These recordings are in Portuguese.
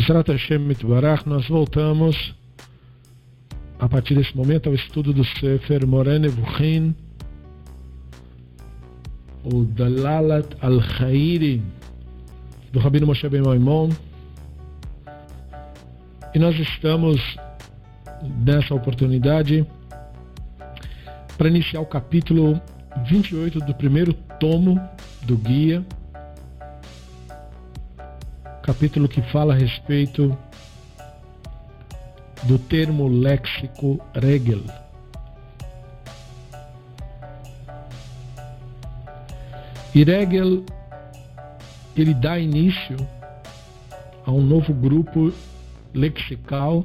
Bezrat Hashem Mitbarach, nós voltamos a partir desse momento ao estudo do Sefer Morene Vuchin, o Dalalat Al-Khairi, do Rabino Moshe Ben Maimon. E nós estamos nessa oportunidade para iniciar o capítulo 28 do primeiro tomo do guia capítulo que fala a respeito do termo léxico regel. E regel ele dá início a um novo grupo lexical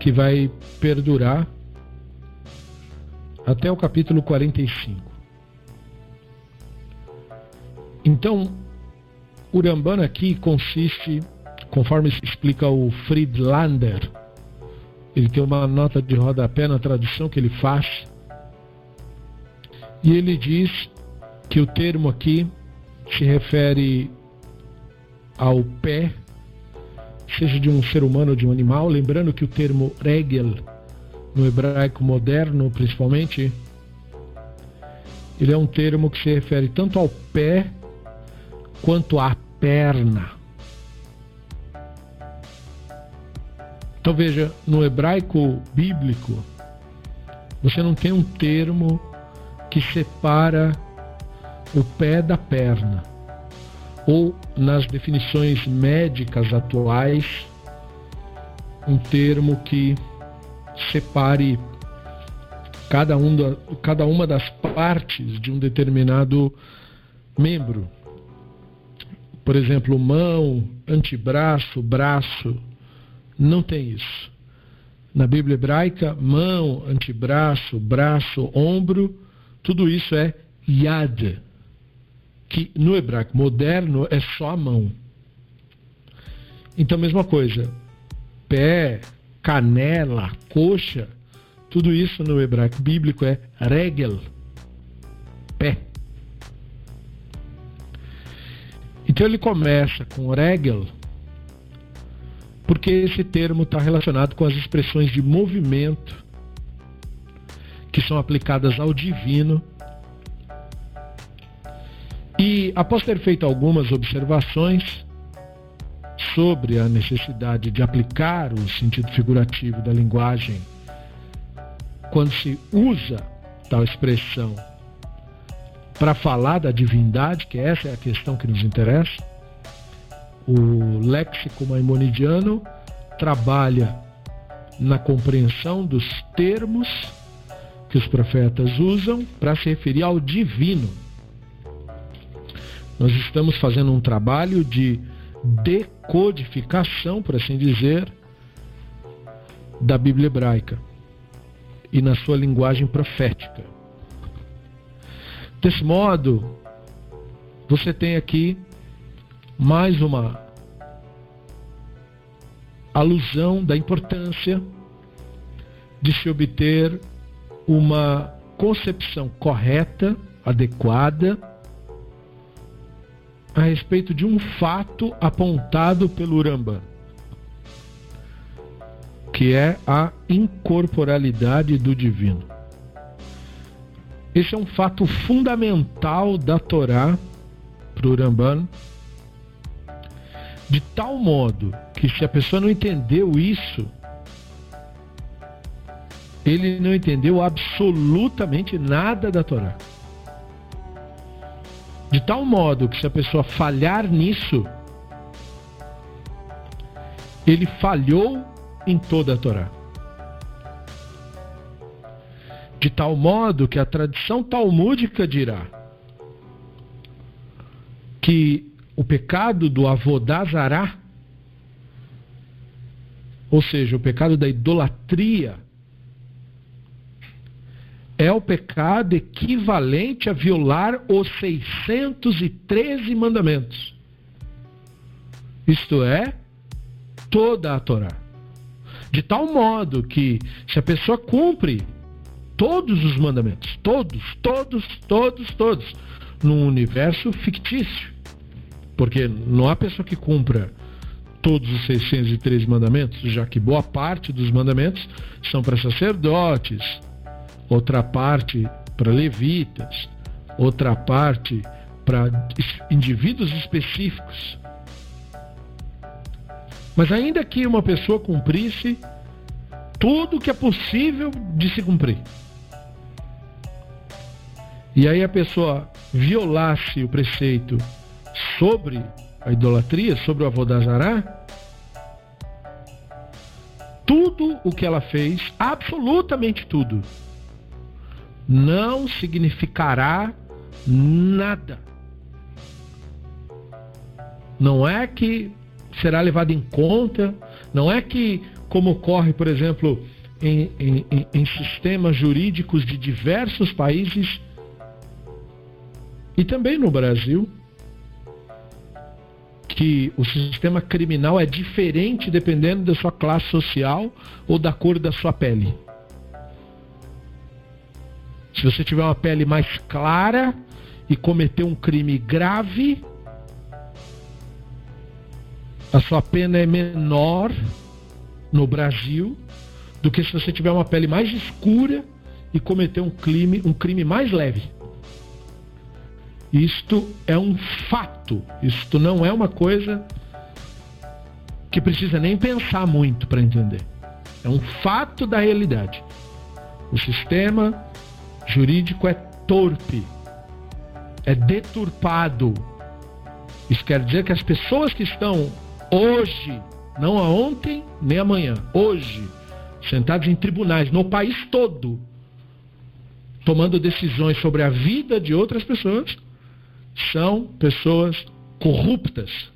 que vai perdurar até o capítulo 45. Então, Urambana aqui consiste, conforme explica o Friedlander, ele tem uma nota de rodapé na tradução que ele faz, e ele diz que o termo aqui se refere ao pé, seja de um ser humano ou de um animal, lembrando que o termo regel, no hebraico moderno principalmente, ele é um termo que se refere tanto ao pé quanto à perna. Então veja, no hebraico bíblico, você não tem um termo que separa o pé da perna. Ou nas definições médicas atuais, um termo que separe cada, um da, cada uma das partes de um determinado membro por exemplo, mão, antebraço, braço. Não tem isso. Na Bíblia hebraica, mão, antebraço, braço, ombro, tudo isso é yad, que no hebraico moderno é só a mão. Então, mesma coisa, pé, canela, coxa, tudo isso no hebraico bíblico é regel, pé. Então ele começa com regel, porque esse termo está relacionado com as expressões de movimento que são aplicadas ao divino. E após ter feito algumas observações sobre a necessidade de aplicar o sentido figurativo da linguagem quando se usa tal expressão para falar da divindade, que essa é a questão que nos interessa. O léxico maimonidiano trabalha na compreensão dos termos que os profetas usam para se referir ao divino. Nós estamos fazendo um trabalho de decodificação, por assim dizer, da Bíblia hebraica e na sua linguagem profética. Desse modo, você tem aqui mais uma alusão da importância de se obter uma concepção correta, adequada, a respeito de um fato apontado pelo Uramba, que é a incorporalidade do divino. Esse é um fato fundamental da Torá para o Ramban, de tal modo que se a pessoa não entendeu isso, ele não entendeu absolutamente nada da Torá. De tal modo que se a pessoa falhar nisso, ele falhou em toda a Torá. De tal modo que a tradição talmúdica dirá que o pecado do avodazará, ou seja, o pecado da idolatria, é o pecado equivalente a violar os 613 mandamentos. Isto é, toda a Torá. De tal modo que, se a pessoa cumpre todos os mandamentos, todos, todos, todos, todos, num universo fictício. Porque não há pessoa que cumpra todos os 613 mandamentos, já que boa parte dos mandamentos são para sacerdotes, outra parte para levitas, outra parte para indivíduos específicos. Mas ainda que uma pessoa cumprisse tudo que é possível de se cumprir, e aí a pessoa violasse o preceito sobre a idolatria, sobre o Avodazará, tudo o que ela fez, absolutamente tudo, não significará nada. Não é que será levado em conta, não é que, como ocorre, por exemplo, em, em, em sistemas jurídicos de diversos países, e também no Brasil, que o sistema criminal é diferente dependendo da sua classe social ou da cor da sua pele. Se você tiver uma pele mais clara e cometer um crime grave, a sua pena é menor no Brasil do que se você tiver uma pele mais escura e cometer um crime, um crime mais leve. Isto é um fato. Isto não é uma coisa que precisa nem pensar muito para entender. É um fato da realidade. O sistema jurídico é torpe, é deturpado. Isso quer dizer que as pessoas que estão hoje, não a ontem nem amanhã, hoje, sentados em tribunais no país todo, tomando decisões sobre a vida de outras pessoas, são pessoas corruptas.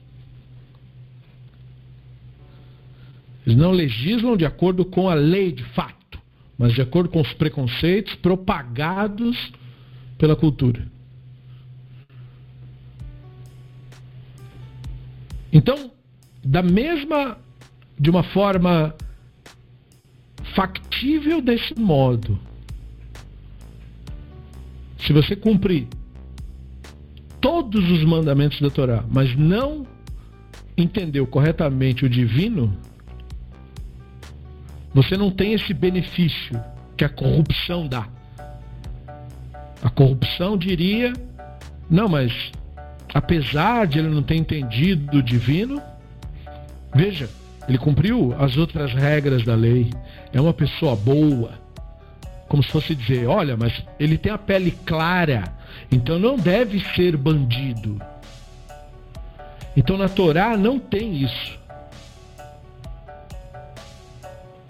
Eles não legislam de acordo com a lei de fato, mas de acordo com os preconceitos propagados pela cultura. Então, da mesma, de uma forma factível desse modo, se você cumprir todos os mandamentos da Torá, mas não entendeu corretamente o divino, você não tem esse benefício que a corrupção dá. A corrupção diria: não, mas apesar de ele não ter entendido o divino, veja, ele cumpriu as outras regras da lei, é uma pessoa boa. Como se fosse dizer: olha, mas ele tem a pele clara, então não deve ser bandido. Então na Torá não tem isso.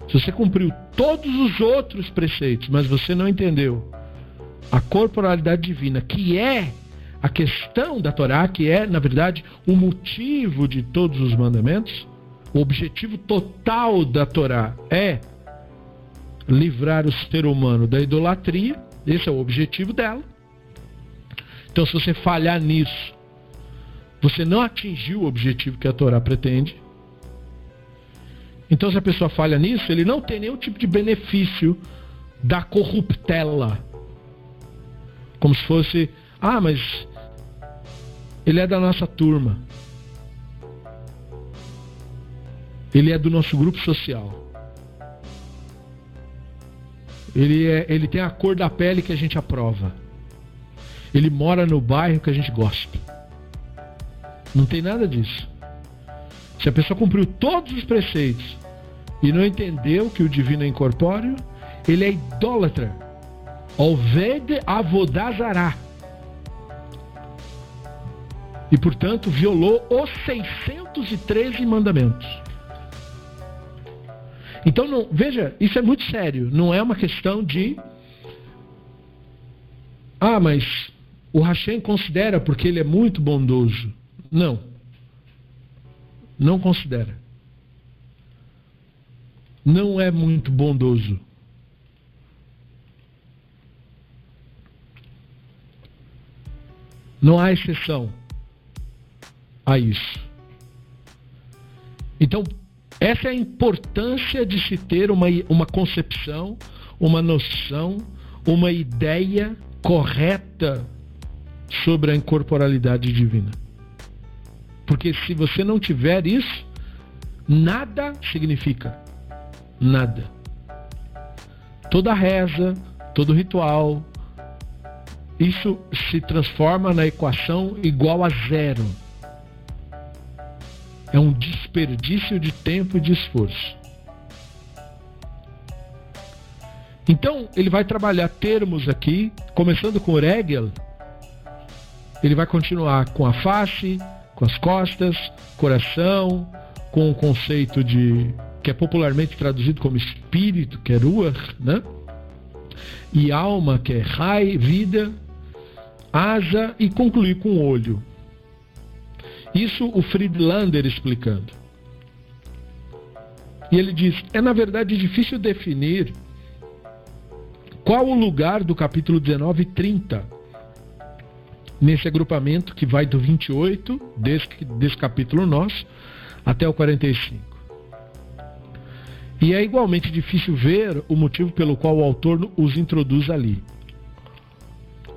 Se você cumpriu todos os outros preceitos, mas você não entendeu a corporalidade divina, que é a questão da Torá, que é, na verdade, o motivo de todos os mandamentos, o objetivo total da Torá é livrar o ser humano da idolatria, esse é o objetivo dela. Então, se você falhar nisso, você não atingiu o objetivo que a Torá pretende. Então, se a pessoa falha nisso, ele não tem nenhum tipo de benefício da corruptela. Como se fosse, ah, mas ele é da nossa turma. Ele é do nosso grupo social. Ele, é, ele tem a cor da pele que a gente aprova. Ele mora no bairro que a gente gosta. Não tem nada disso. Se a pessoa cumpriu todos os preceitos e não entendeu que o divino é incorpóreo, ele é idólatra. Oved avodazará. E, portanto, violou os 613 mandamentos. Então, não, veja, isso é muito sério. Não é uma questão de. Ah, mas o Hashem considera porque ele é muito bondoso. Não. Não considera. Não é muito bondoso. Não há exceção a isso. Então, essa é a importância de se ter uma, uma concepção, uma noção, uma ideia correta sobre a incorporalidade divina. Porque se você não tiver isso, nada significa nada. Toda reza, todo ritual, isso se transforma na equação igual a zero. É um desperdício de tempo e de esforço. Então, ele vai trabalhar termos aqui, começando com Regel. Ele vai continuar com a face, com as costas, coração, com o conceito de que é popularmente traduzido como espírito, que é ruach, né? E alma, que é rai, vida, asa e concluir com olho. Isso o Friedlander explicando. E ele diz: é na verdade difícil definir qual o lugar do capítulo 19 e 30 nesse agrupamento que vai do 28, desse, desse capítulo nosso, até o 45. E é igualmente difícil ver o motivo pelo qual o autor os introduz ali.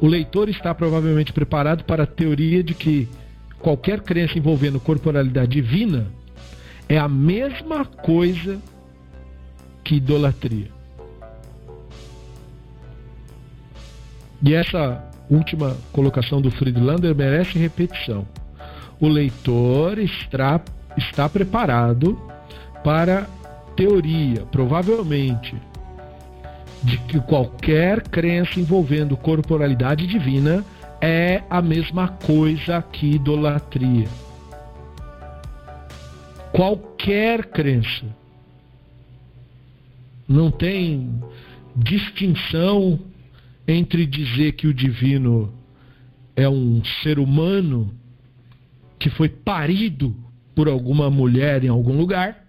O leitor está provavelmente preparado para a teoria de que qualquer crença envolvendo corporalidade divina é a mesma coisa que idolatria. E essa última colocação do Friedlander merece repetição. O leitor está, está preparado para teoria, provavelmente, de que qualquer crença envolvendo corporalidade divina é a mesma coisa que idolatria. Qualquer crença. Não tem distinção entre dizer que o divino é um ser humano que foi parido por alguma mulher em algum lugar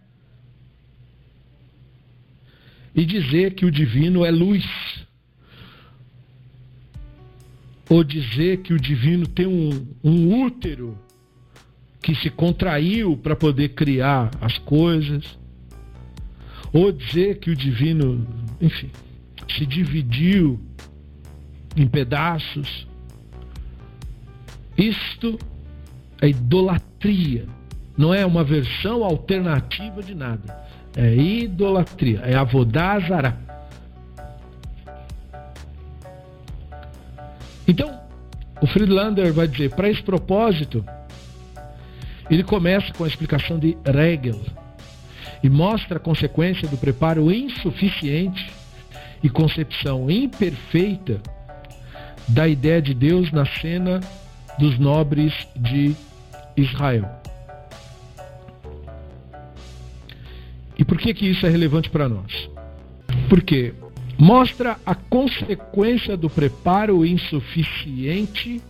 e dizer que o divino é luz. Ou dizer que o divino tem um, um útero que se contraiu para poder criar as coisas. Ou dizer que o divino, enfim, se dividiu em pedaços. Isto é idolatria, não é uma versão alternativa de nada. É idolatria, é avodazara. Então, o Friedlander vai dizer, para esse propósito, ele começa com a explicação de Regel e mostra a consequência do preparo insuficiente e concepção imperfeita da ideia de Deus na cena dos nobres de Israel. E por que, que isso é relevante para nós? Porque mostra a consequência do preparo insuficiente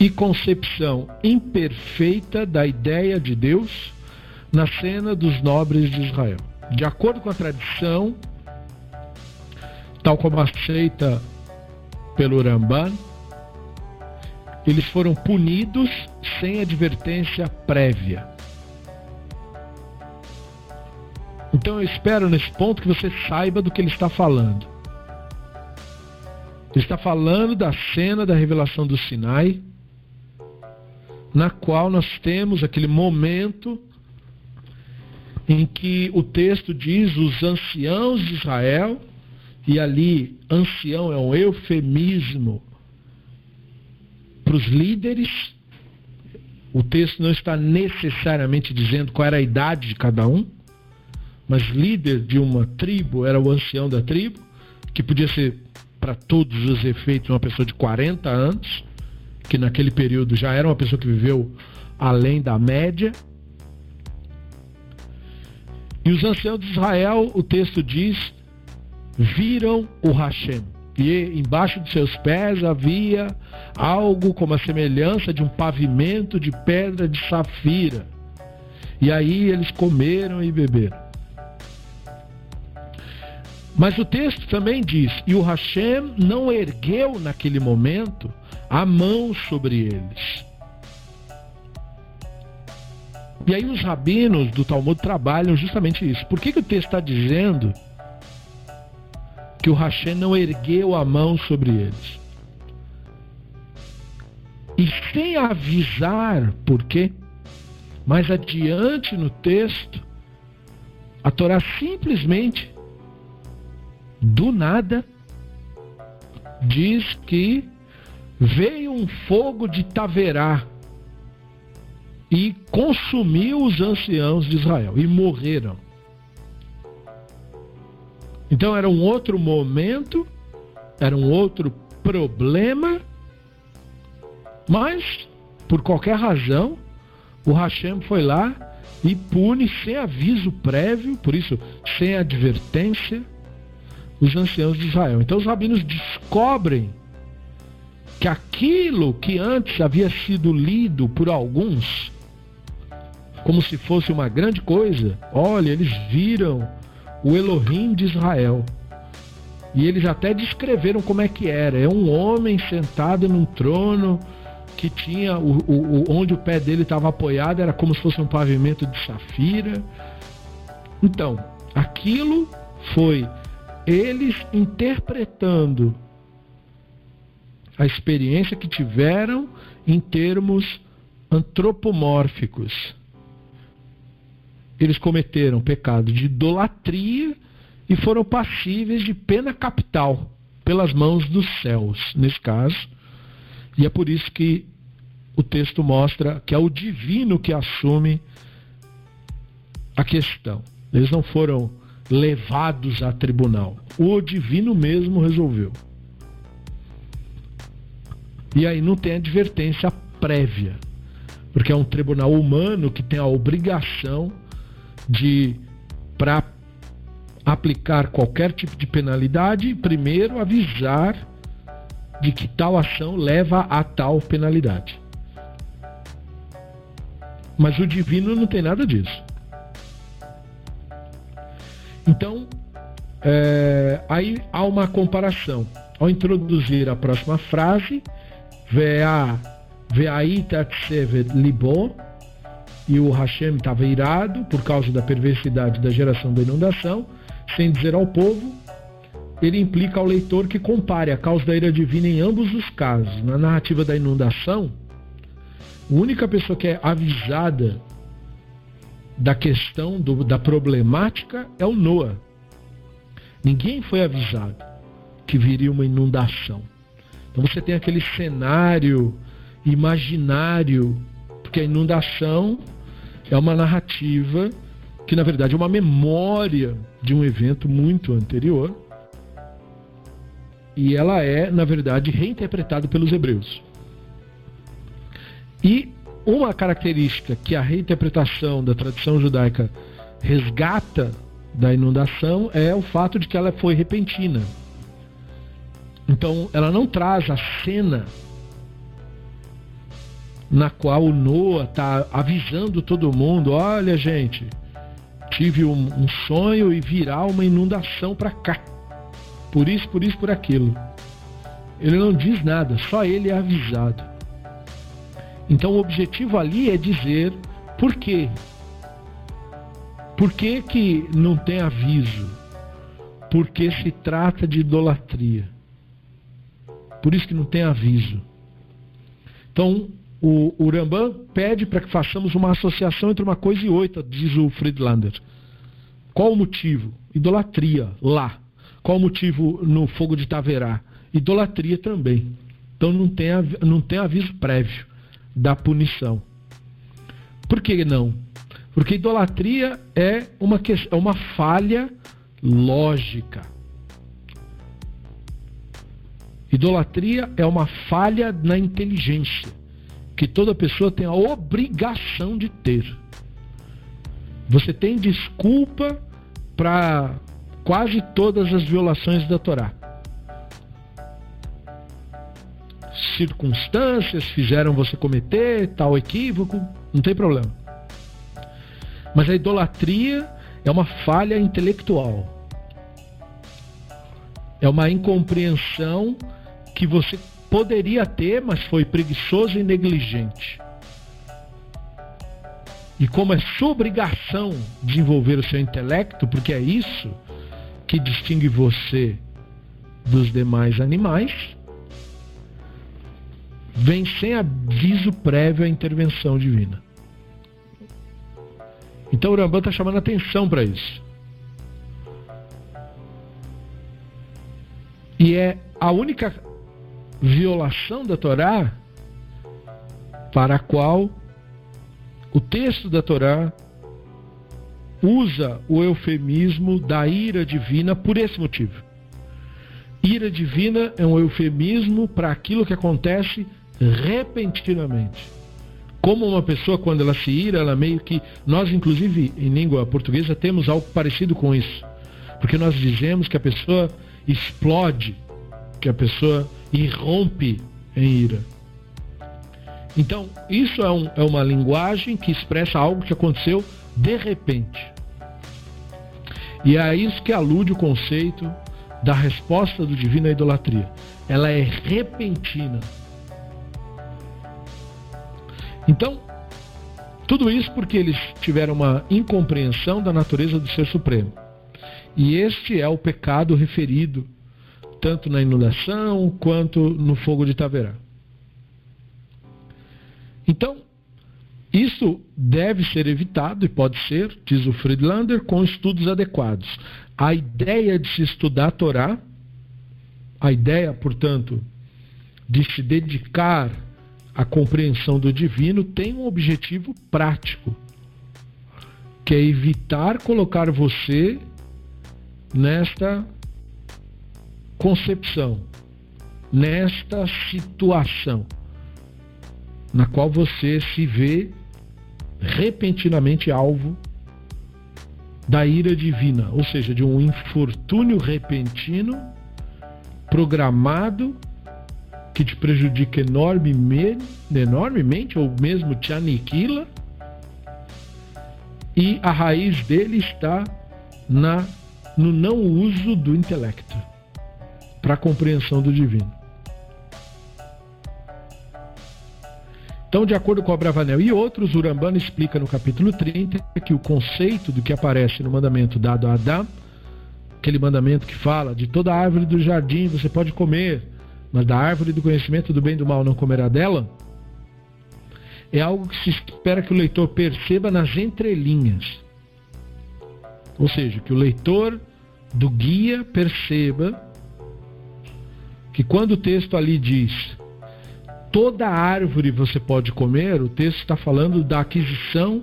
e concepção imperfeita da ideia de Deus na cena dos nobres de Israel. De acordo com a tradição, tal como aceita pelo Ramban, eles foram punidos sem advertência prévia. Então eu espero nesse ponto que você saiba do que ele está falando. Ele está falando da cena da revelação do Sinai, na qual nós temos aquele momento em que o texto diz os anciãos de Israel e ali ancião é um eufemismo para os líderes. O texto não está necessariamente dizendo qual era a idade de cada um, mas líder de uma tribo era o ancião da tribo, que podia ser para todos os efeitos uma pessoa de 40 anos, que naquele período já era uma pessoa que viveu além da média. E os anciãos de Israel, o texto diz, viram o Hashem. E embaixo de seus pés havia algo como a semelhança de um pavimento de pedra de safira. E aí eles comeram e beberam. Mas o texto também diz: E o Hashem não ergueu naquele momento a mão sobre eles. E aí os rabinos do Talmud trabalham justamente isso. Por que, que o texto está dizendo que o Hashem não ergueu a mão sobre eles. E sem avisar por quê, Mais adiante no texto, a Torá simplesmente, do nada, diz que veio um fogo de Taverá e consumiu os anciãos de Israel e morreram. Então era um outro momento, era um outro problema, mas por qualquer razão o Hashem foi lá e pune sem aviso prévio, por isso sem advertência, os anciãos de Israel. Então os rabinos descobrem que aquilo que antes havia sido lido por alguns como se fosse uma grande coisa, olha, eles viram o Elohim de Israel. E eles até descreveram como é que era. É um homem sentado num trono que tinha o, o, onde o pé dele estava apoiado era como se fosse um pavimento de safira. Então, aquilo foi eles interpretando a experiência que tiveram em termos antropomórficos. Eles cometeram pecado de idolatria e foram passíveis de pena capital pelas mãos dos céus, nesse caso. E é por isso que o texto mostra que é o divino que assume a questão. Eles não foram levados a tribunal. O divino mesmo resolveu. E aí não tem advertência prévia, porque é um tribunal humano que tem a obrigação de, para aplicar qualquer tipo de penalidade, primeiro avisar de que tal ação leva a tal penalidade. Mas o divino não tem nada disso. Então, é, aí há uma comparação. Ao introduzir a próxima frase, Ve'aita tsevet libo, e o Hashem estava irado por causa da perversidade da geração da inundação, sem dizer ao povo, ele implica ao leitor que compare a causa da ira divina em ambos os casos. Na narrativa da inundação, a única pessoa que é avisada da questão do, da problemática é o Noah. Ninguém foi avisado que viria uma inundação. Então você tem aquele cenário imaginário, porque a inundação é uma narrativa que na verdade é uma memória de um evento muito anterior. E ela é, na verdade, reinterpretada pelos hebreus. E uma característica que a reinterpretação da tradição judaica resgata da inundação é o fato de que ela foi repentina. Então, ela não traz a cena na qual o Noah está avisando todo mundo: olha, gente, tive um, um sonho e virá uma inundação para cá. Por isso, por isso, por aquilo. Ele não diz nada, só ele é avisado. Então o objetivo ali é dizer por quê. Por que, que não tem aviso? Porque se trata de idolatria. Por isso que não tem aviso. Então, o, o Rambam pede para que façamos uma associação entre uma coisa e outra, diz o Friedlander. Qual o motivo? Idolatria, lá. Qual o motivo no fogo de Taverá? Idolatria também. Então não tem, não tem aviso prévio da punição. Por que não? Porque idolatria é uma, é uma falha lógica. Idolatria é uma falha na inteligência que toda pessoa tem a obrigação de ter. Você tem desculpa para quase todas as violações da Torá. circunstâncias fizeram você cometer tal equívoco, não tem problema. Mas a idolatria é uma falha intelectual. É uma incompreensão que você poderia ter, mas foi preguiçoso e negligente. E como é sua obrigação desenvolver o seu intelecto, porque é isso que distingue você dos demais animais, vem sem aviso prévio à intervenção divina. Então o Rambam está chamando atenção para isso. E é a única violação da Torá para a qual o texto da Torá usa o eufemismo da ira divina por esse motivo. Ira divina é um eufemismo para aquilo que acontece repentinamente. Como uma pessoa, quando ela se ira, ela meio que. Nós, inclusive, em língua portuguesa, temos algo parecido com isso. Porque nós dizemos que a pessoa explode, que a pessoa irrompe em ira. Então, isso é, um, é uma linguagem que expressa algo que aconteceu de repente. E é a isso que alude o conceito da resposta do divino à idolatria. Ela é repentina. Então, tudo isso porque eles tiveram uma incompreensão da natureza do Ser Supremo. E este é o pecado referido tanto na inundação quanto no fogo de Taverá. Então, isso deve ser evitado e pode ser, diz o Friedlander, com estudos adequados. A ideia de se estudar a Torá, a ideia, portanto, de se dedicar à compreensão do divino, tem um objetivo prático, que é evitar colocar você nesta concepção, nesta situação na qual você se vê repentinamente alvo da ira divina, ou seja, de um infortúnio repentino programado que te prejudica enormemente, enormemente ou mesmo te aniquila. E a raiz dele está na no não uso do intelecto para a compreensão do divino. Então, de acordo com Abravanel e outros, Urambano explica no capítulo 30 que o conceito do que aparece no mandamento dado a Adão, aquele mandamento que fala de toda árvore do jardim você pode comer, mas da árvore do conhecimento do bem e do mal não comerá dela, é algo que se espera que o leitor perceba nas entrelinhas. Ou seja, que o leitor do guia perceba que quando o texto ali diz toda árvore você pode comer, o texto está falando da aquisição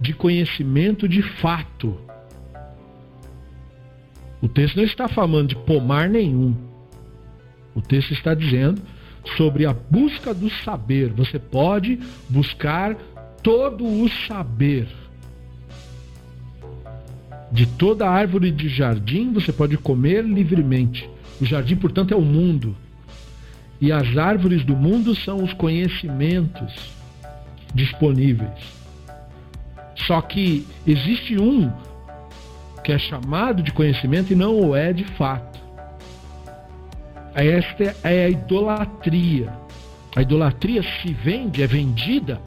de conhecimento de fato. O texto não está falando de pomar nenhum. O texto está dizendo sobre a busca do saber. Você pode buscar todo o saber. De toda árvore de jardim você pode comer livremente. O jardim, portanto, é o mundo. E as árvores do mundo são os conhecimentos disponíveis. Só que existe um que é chamado de conhecimento e não o é de fato. Esta é a idolatria. A idolatria se vende, é vendida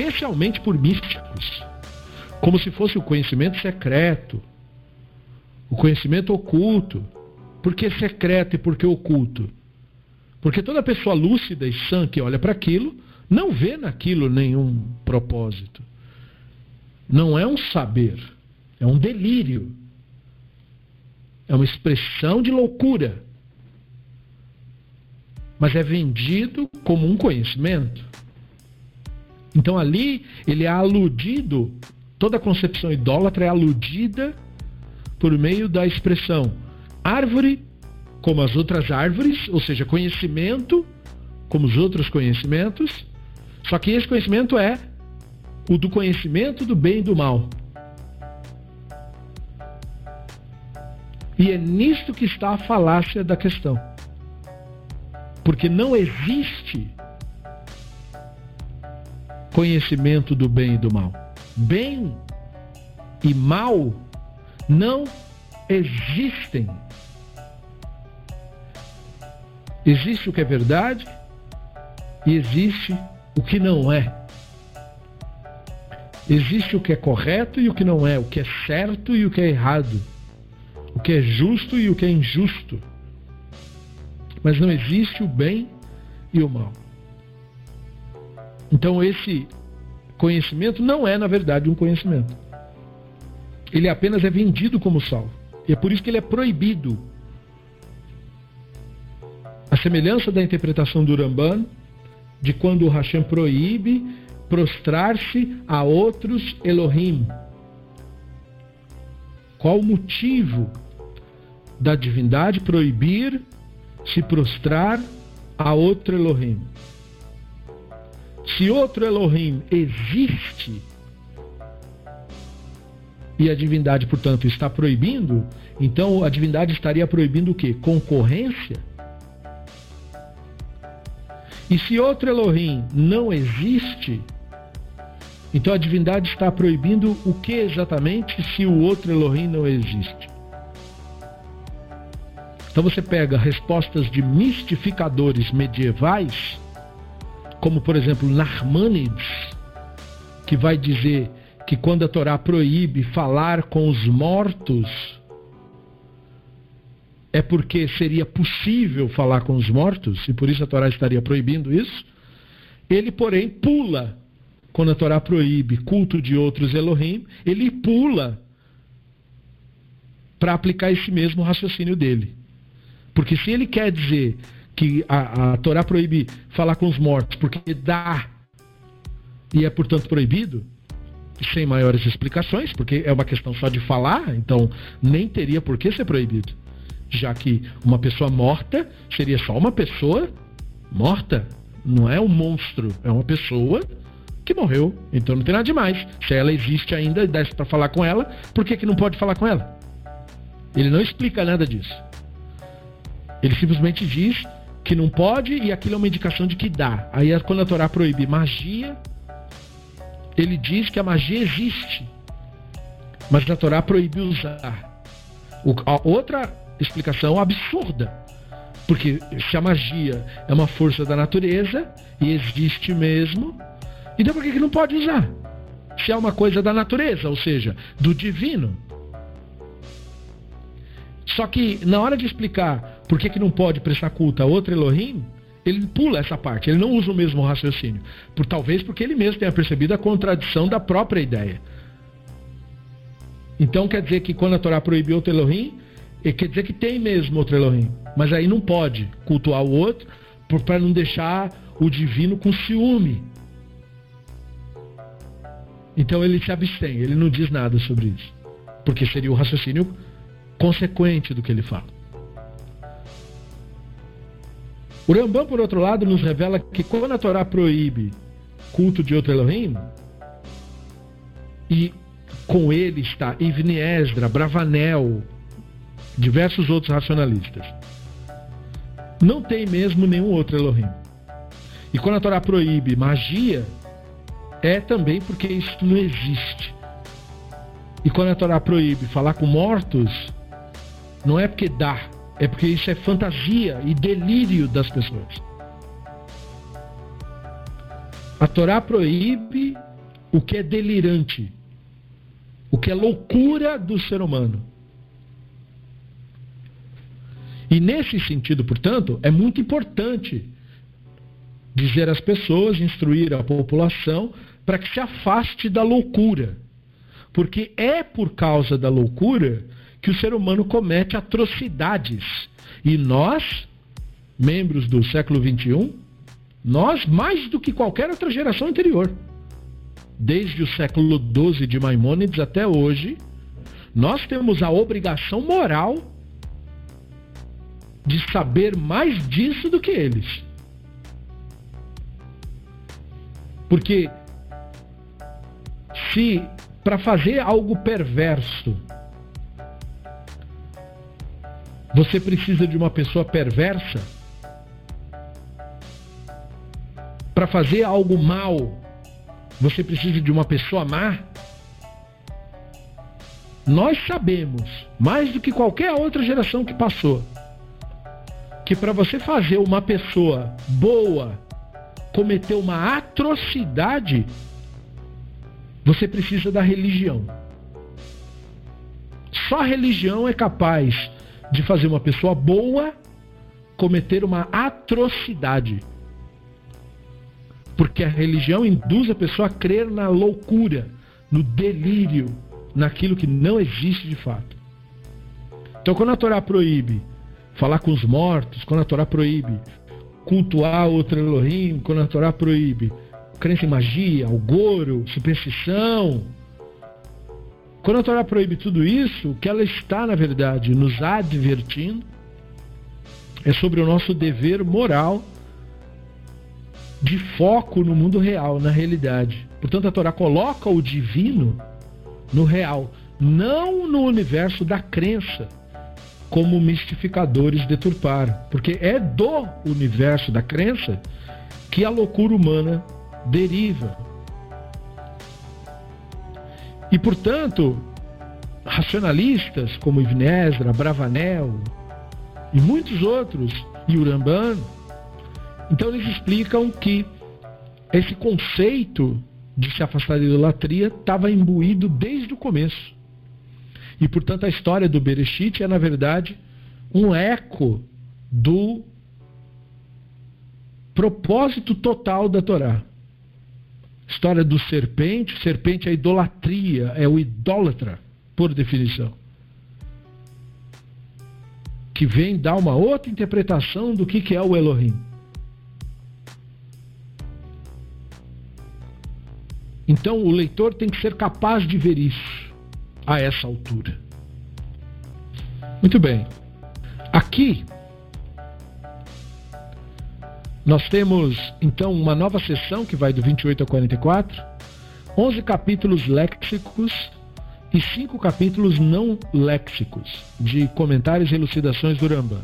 especialmente por místicos, como se fosse o conhecimento secreto, o conhecimento oculto. Por que secreto e por que oculto? Porque toda pessoa lúcida e sã que olha para aquilo não vê naquilo nenhum propósito. Não é um saber, é um delírio. É uma expressão de loucura. Mas é vendido como um conhecimento. Então ali ele é aludido, toda concepção idólatra é aludida por meio da expressão árvore como as outras árvores, ou seja, conhecimento, como os outros conhecimentos, só que esse conhecimento é o do conhecimento do bem e do mal. E é nisto que está a falácia da questão. Porque não existe conhecimento do bem e do mal. Bem e mal não existem Existe o que é verdade e existe o que não é. Existe o que é correto e o que não é, o que é certo e o que é errado, o que é justo e o que é injusto. Mas não existe o bem e o mal. Então esse conhecimento não é, na verdade, um conhecimento. Ele apenas é vendido como sal. E é por isso que ele é proibido. A semelhança da interpretação do Ramban, de quando o Hashem proíbe prostrar-se a outros Elohim. Qual o motivo da divindade proibir se prostrar a outro Elohim? Se outro Elohim existe e a divindade, portanto, está proibindo, então a divindade estaria proibindo o quê? Concorrência? E se outro Elohim não existe, então a divindade está proibindo o que exatamente se o outro Elohim não existe? Então você pega respostas de mistificadores medievais, como por exemplo Narmanides, que vai dizer que quando a Torá proíbe falar com os mortos, é porque seria possível falar com os mortos, e por isso a Torá estaria proibindo isso. Ele, porém, pula quando a Torá proíbe culto de outros Elohim, ele pula para aplicar esse mesmo raciocínio dele. Porque se ele quer dizer que a, a Torá proíbe falar com os mortos porque dá e é portanto proibido, sem maiores explicações, porque é uma questão só de falar, então nem teria por que ser proibido. Já que uma pessoa morta seria só uma pessoa morta, não é um monstro, é uma pessoa que morreu. Então não tem nada demais. Se ela existe ainda e desce para falar com ela, por que, que não pode falar com ela? Ele não explica nada disso. Ele simplesmente diz que não pode e aquilo é uma indicação de que dá. Aí é quando a Torá proíbe magia, ele diz que a magia existe, mas a Torá proíbe usar. O, outra explicação absurda, porque se a magia é uma força da natureza e existe mesmo, então por que, que não pode usar? Se é uma coisa da natureza, ou seja, do divino. Só que na hora de explicar por que, que não pode prestar culto a outro Elohim, ele pula essa parte, ele não usa o mesmo raciocínio. Por talvez porque ele mesmo tenha percebido a contradição da própria ideia. Então quer dizer que quando a Torá proibiu outro Elohim, quer dizer que tem mesmo outro Elohim, mas aí não pode cultuar o outro para não deixar o divino com ciúme. Então ele se abstém, ele não diz nada sobre isso, porque seria o raciocínio consequente do que ele fala. O Rambam, por outro lado, nos revela que quando a Torá proíbe culto de outro Elohim, e com ele está Ivni Esdra, Bravanel, diversos outros racionalistas, não tem mesmo nenhum outro Elohim. E quando a Torá proíbe magia, é também porque isso não existe. E quando a Torá proíbe falar com mortos, não é porque dá, é porque isso é fantasia e delírio das pessoas. A Torá proíbe o que é delirante, o que é loucura do ser humano. E nesse sentido, portanto, é muito importante dizer às pessoas, instruir a população para que se afaste da loucura. Porque é por causa da loucura que o ser humano comete atrocidades. E nós, membros do século XXI, nós mais do que qualquer outra geração anterior, desde o século XII de Maimônides até hoje, nós temos a obrigação moral de saber mais disso do que eles. Porque se para fazer algo perverso você precisa de uma pessoa perversa? Para fazer algo mal, você precisa de uma pessoa má? Nós sabemos, mais do que qualquer outra geração que passou, que para você fazer uma pessoa boa cometer uma atrocidade, você precisa da religião. Só a religião é capaz de fazer uma pessoa boa cometer uma atrocidade. Porque a religião induz a pessoa a crer na loucura, no delírio, naquilo que não existe de fato. Então, quando a Torá proíbe falar com os mortos, quando a Torá proíbe. Cultuar outro Elohim, quando a Torá proíbe. Crença em magia, algoro, superstição, quando a Torá proíbe tudo isso, o que ela está, na verdade, nos advertindo é sobre o nosso dever moral de foco no mundo real, na realidade. Portanto, a Torá coloca o divino no real, não no universo da crença, como mistificadores deturparam. Porque é do universo da crença que a loucura humana deriva. E, portanto, racionalistas como Ibn Ezra, Bravanel e muitos outros, e Uramban, então eles explicam que esse conceito de se afastar da idolatria estava imbuído desde o começo. E, portanto, a história do Bereshit é, na verdade, um eco do propósito total da Torá. História do serpente, serpente é idolatria, é o idólatra, por definição. Que vem dar uma outra interpretação do que, que é o Elohim. Então o leitor tem que ser capaz de ver isso a essa altura. Muito bem. Aqui nós temos então uma nova sessão que vai do 28 ao 44, 11 capítulos léxicos e 5 capítulos não léxicos, de comentários e elucidações do Rambam.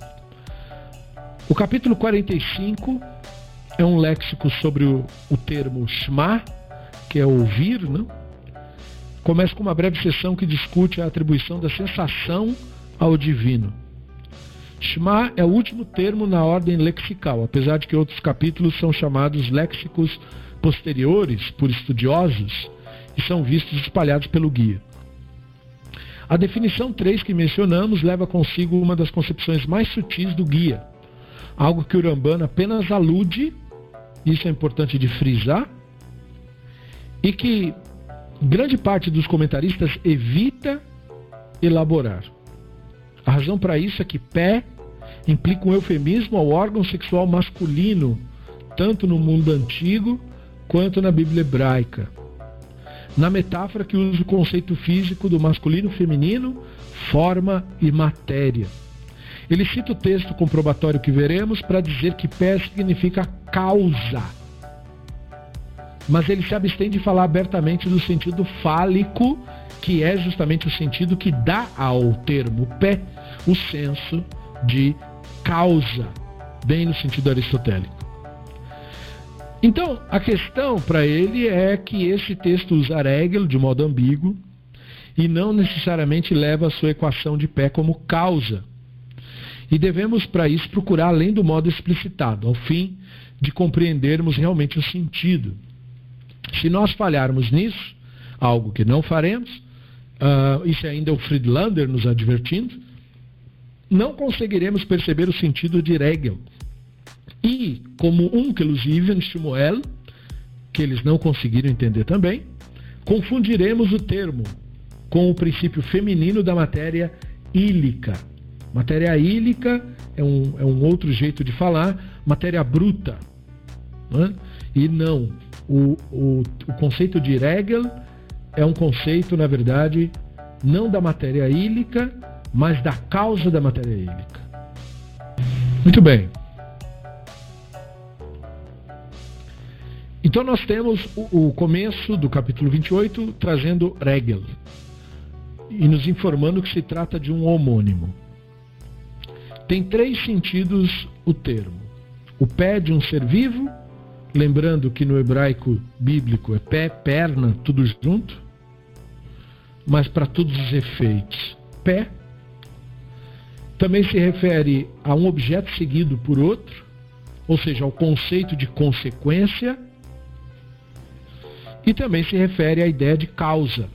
O capítulo 45 é um léxico sobre o, o termo Shema, que é ouvir, né? Começa com uma breve sessão que discute a atribuição da sensação ao divino. Shema é o último termo na ordem lexical, apesar de que outros capítulos são chamados léxicos posteriores por estudiosos e são vistos espalhados pelo guia. A definição 3 que mencionamos leva consigo uma das concepções mais sutis do guia, algo que o Rambana apenas alude, isso é importante de frisar, e que grande parte dos comentaristas evita elaborar. A razão para isso é que pé implica um eufemismo ao órgão sexual masculino, tanto no mundo antigo quanto na Bíblia hebraica. Na metáfora que usa o conceito físico do masculino feminino, forma e matéria. Ele cita o texto comprobatório que veremos para dizer que pé significa causa. Mas ele se abstém de falar abertamente do sentido fálico, que é justamente o sentido que dá ao termo pé o senso de causa, bem no sentido aristotélico. Então, a questão para ele é que esse texto usa regel de modo ambíguo e não necessariamente leva a sua equação de pé como causa. E devemos, para isso, procurar além do modo explicitado, ao fim de compreendermos realmente o sentido. Se nós falharmos nisso, algo que não faremos, uh, isso ainda é o Friedlander nos advertindo, não conseguiremos perceber o sentido de Regel. E, como Unkelus e Ivan Shmuel, que eles não conseguiram entender também, confundiremos o termo com o princípio feminino da matéria ílica. Matéria ílica é um, é um outro jeito de falar, matéria bruta. Né? E não, o, o, o conceito de Regel é um conceito, na verdade, não da matéria ílica, mas da causa da matéria ílica. Muito bem. Então nós temos o, o começo do capítulo 28 trazendo Regel e nos informando que se trata de um homônimo. Tem três sentidos o termo: o pé de um ser vivo, lembrando que no hebraico bíblico é pé, perna, tudo junto, mas para todos os efeitos, pé também se refere a um objeto seguido por outro, ou seja, ao conceito de consequência, e também se refere à ideia de causa,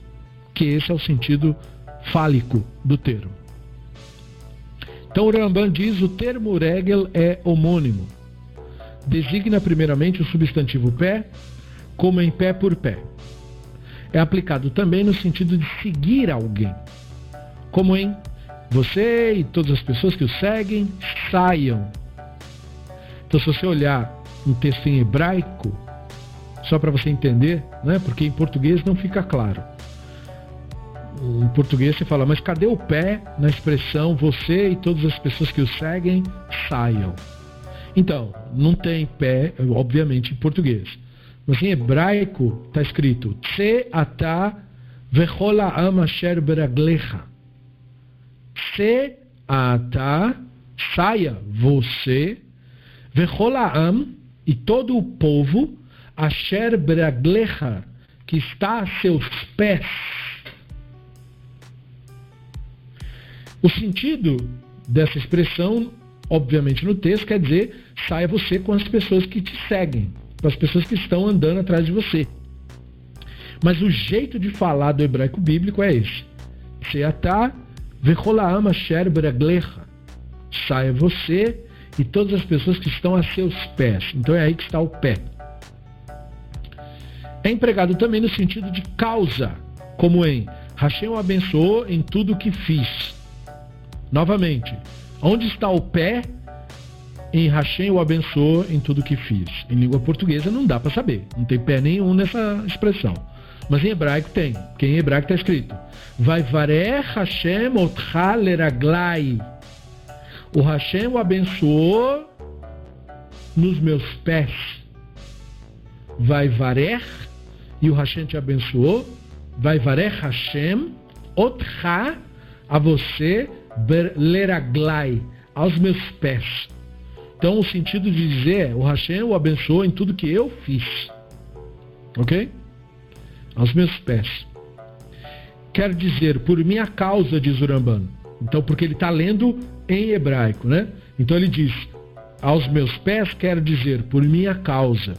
que esse é o sentido fálico do termo. Então o Rambam diz o termo regel é homônimo. Designa primeiramente o substantivo pé, como em pé por pé. é aplicado também no sentido de seguir alguém. Como em você e todas as pessoas que o seguem saiam. Então, se você olhar um texto em hebraico, só para você entender, né? porque em português não fica claro. Em português você fala, mas cadê o pé na expressão você e todas as pessoas que o seguem saiam? Então, não tem pé, obviamente, em português. Mas em hebraico está escrito Tse ata vechola am asher beraglecha. Tse ata, saia você, vechola am, e todo o povo, asher beraglecha, que está a seus pés. O sentido dessa expressão, obviamente no texto, quer dizer saia você com as pessoas que te seguem, com as pessoas que estão andando atrás de você. Mas o jeito de falar do hebraico bíblico é esse. Seatá vecholaam asher beraglecha. Saia você e todas as pessoas que estão a seus pés. Então é aí que está o pé. É empregado também no sentido de causa, como em Hashem o abençoou em tudo o que fiz. Novamente, onde está o pé? Em Hashem o abençoou em tudo que fiz. Em língua portuguesa não dá para saber, não tem pé nenhum nessa expressão. Mas em hebraico tem, que em hebraico está escrito: Vai varech Hashem. O Hashem o abençoou nos meus pés. Vai varech, e o Hashem te abençoou. Vai varech Hashem otcha a você leraglai, aos meus pés. Então o sentido de dizer o Hashem o abençoou em tudo que eu fiz. Ok? Aos meus pés. Quer dizer, por minha causa, diz Urambano. Então, porque ele está lendo em hebraico, né? Então ele diz, aos meus pés quer dizer, por minha causa.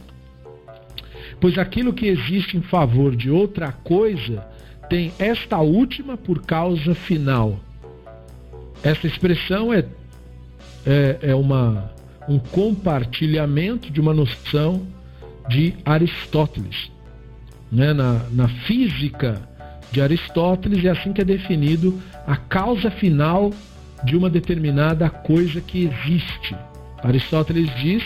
Pois aquilo que existe em favor de outra coisa tem esta última por causa final. Essa expressão é, é, é uma, um compartilhamento de uma noção de Aristóteles. Né? Na, na física de Aristóteles é assim que é definido a causa final de uma determinada coisa que existe. Aristóteles diz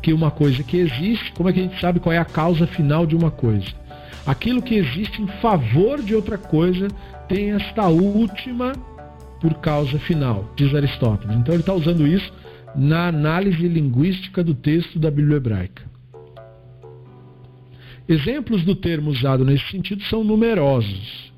que uma coisa que existe, como é que a gente sabe qual é a causa final de uma coisa? Aquilo que existe em favor de outra coisa tem esta última por causa final, diz Aristóteles. Então ele está usando isso na análise linguística do texto da Bíblia hebraica. Exemplos do termo usado nesse sentido são numerosos.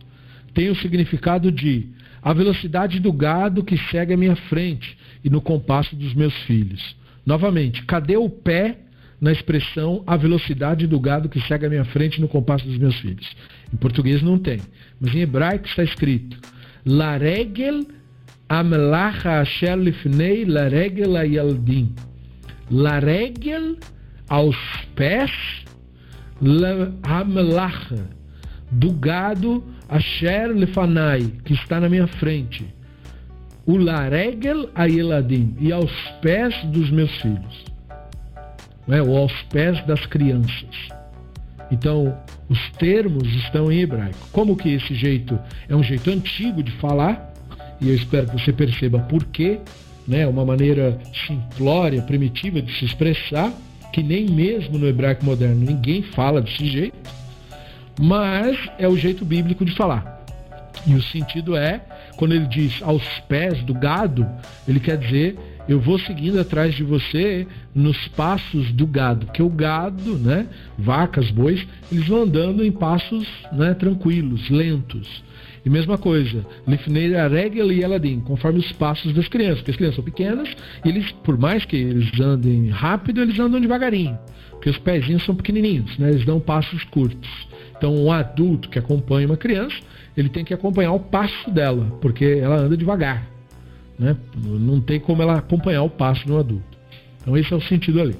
Tem o significado de a velocidade do gado que segue à minha frente e no compasso dos meus filhos. Novamente, cadê o pé na expressão a velocidade do gado que segue à minha frente no compasso dos meus filhos? Em português não tem, mas em hebraico está escrito Laregel amelacha asher lifnei laregel ayaldim. Laregel aos pés amelacha do gado asher lefanai que está na minha frente. O laregel ayeladim e aos pés dos meus filhos. Ou aos pés das crianças. Então, os termos estão em hebraico. Como que esse jeito é um jeito antigo de falar, e eu espero que você perceba por quê, né? uma maneira simplória, primitiva de se expressar, que nem mesmo no hebraico moderno ninguém fala desse jeito, mas é o jeito bíblico de falar. E o sentido é, quando ele diz aos pés do gado, ele quer dizer eu vou seguindo atrás de você nos passos do gado, que o gado, né, vacas, bois, eles vão andando em passos né, tranquilos, lentos. E mesma coisa, Lifnei Aregel e Eladim, conforme os passos das crianças, porque as crianças são pequenas e eles, por mais que eles andem rápido, eles andam devagarinho, porque os pezinhos são pequenininhos, né, eles dão passos curtos. Então, um adulto que acompanha uma criança, ele tem que acompanhar o passo dela, porque ela anda devagar. Né? Não tem como ela acompanhar o passo do adulto. Então esse é o sentido ali.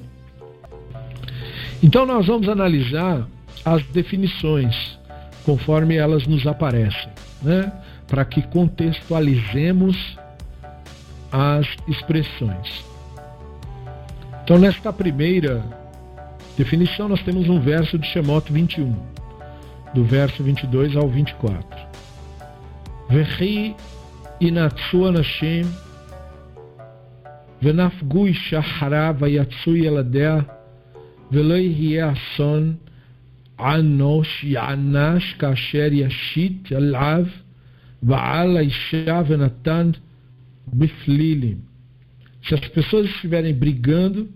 Então nós vamos analisar as definições conforme elas nos aparecem, né? para que contextualizemos as expressões. Então nesta primeira definição nós temos um verso de Shemot 21. do verso 22 ao 24. Vechi inatsu anashim ונפגו אישה חרה ויצאו ילדיה ולא יהיה אסון ענוש יענש כאשר ישית עליו בעל האישה ונתן בפלילים. Se as pessoas estiverem brigando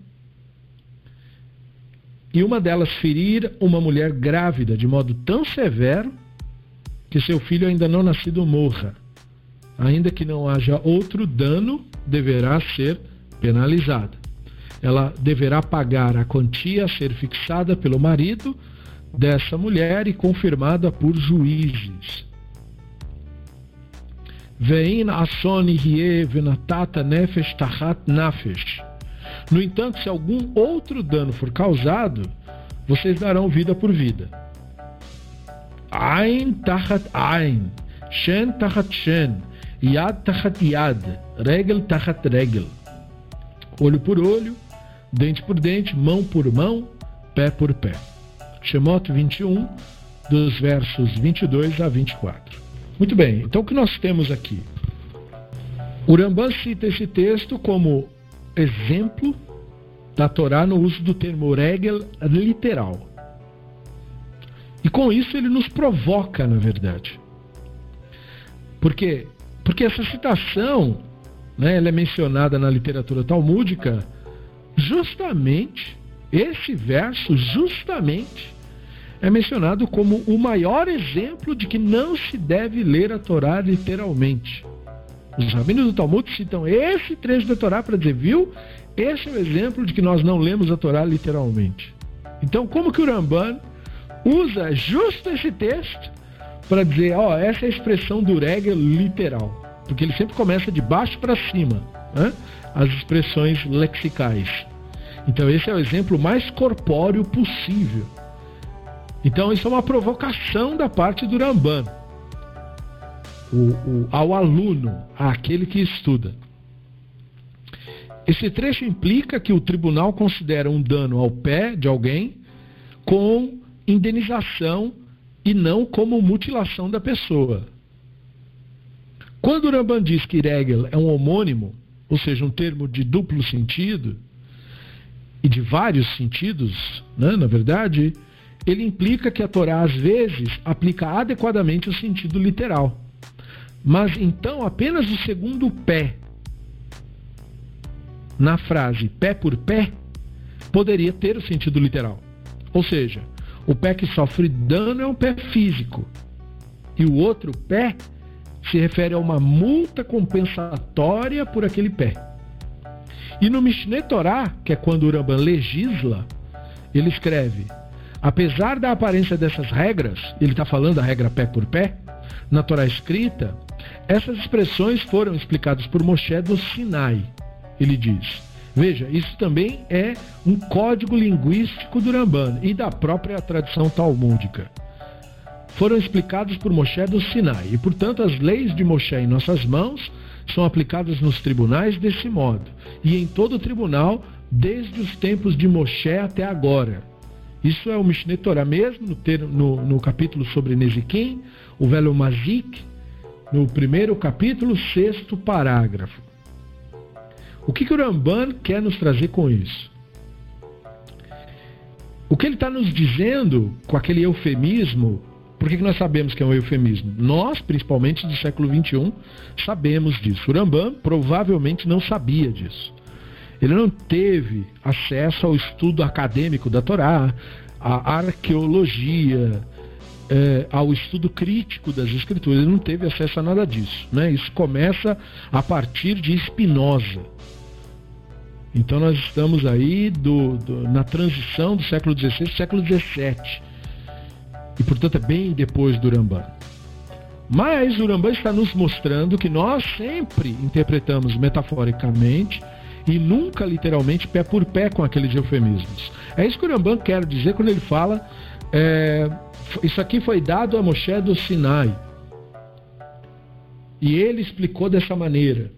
e uma delas ferir uma mulher grávida de modo tão severo que seu filho ainda não nascido morra, ainda que não haja outro dano, deverá ser penalizada. Ela deverá pagar a quantia a ser fixada pelo marido dessa mulher e confirmada por juízes. Vein asoni rie venatata nefesh tachat nafesh. No entanto, se algum outro dano for causado, vocês darão vida por vida. Ain tachat ain, shen tachat shen, yad tachat yad, regel tachat regel. Olho por olho, dente por dente, mão por mão, pé por pé. Shemot 21, dos versos 22 a 24. Muito bem, então o que nós temos aqui? O Rambam cita esse texto como exemplo da Torá no uso do termo regel literal. E com isso ele nos provoca, na verdade. Por quê? Porque essa citação né, ela é mencionada na literatura talmúdica justamente, esse verso justamente é mencionado como o maior exemplo de que não se deve ler a Torá literalmente. Os rabinos do Talmud citam esse trecho da Torá para dizer, viu? Esse é o exemplo de que nós não lemos a Torá literalmente. Então, como que o Ramban usa justo esse texto para dizer, ó, essa é a expressão do regel literal? Porque ele sempre começa de baixo para cima, né? as expressões lexicais. Então, esse é o exemplo mais corpóreo possível. Então, isso é uma provocação da parte do Ramban o, o, ao aluno, àquele que estuda. Esse trecho implica que o tribunal considera um dano ao pé de alguém com indenização e não como mutilação da pessoa. Quando o Ramban diz que regel é um homônimo, ou seja, um termo de duplo sentido, e de vários sentidos, né, na verdade, ele implica que a Torá às vezes aplica adequadamente o sentido literal. Mas então apenas o segundo pé na frase pé por pé poderia ter o sentido literal. Ou seja, o pé que sofre dano é um pé físico. E o outro pé se refere a uma multa compensatória por aquele pé. E no Mishneh Torah, que é quando o Ramban legisla, ele escreve: apesar da aparência dessas regras, ele está falando da regra pé por pé, na Torá escrita, essas expressões foram explicadas por Moshe do Sinai. Ele diz: Veja, isso também é um código linguístico do Ramban e da própria tradição talmúdica. Foram explicados por Moshe do Sinai e, portanto, as leis de Moshe em nossas mãos são aplicadas nos tribunais desse modo e em todo tribunal desde os tempos de Moshe até agora. Isso é o Mishneh Torah mesmo, no, ter, no, no capítulo sobre Nezikim, o velho Mazik, no primeiro capítulo, sexto parágrafo. O que, que o Ramban quer nos trazer com isso? O que ele está nos dizendo com aquele eufemismo, por que, que nós sabemos que é um eufemismo? Nós, principalmente do século XXI, sabemos disso. O Ramban provavelmente não sabia disso. Ele não teve acesso ao estudo acadêmico da Torá, à arqueologia, é, ao estudo crítico das escrituras. Ele não teve acesso a nada disso. Né? Isso começa a partir de Spinoza. Então nós estamos aí do, do, na transição do século XVI para século XVII. E portanto é bem depois do Rambam. Mas o Rambam está nos mostrando que nós sempre interpretamos metaforicamente e nunca literalmente pé por pé com aqueles eufemismos. É isso que o Rambam quer dizer quando ele fala é, isso aqui foi dado a Moshe do Sinai. E ele explicou dessa maneira.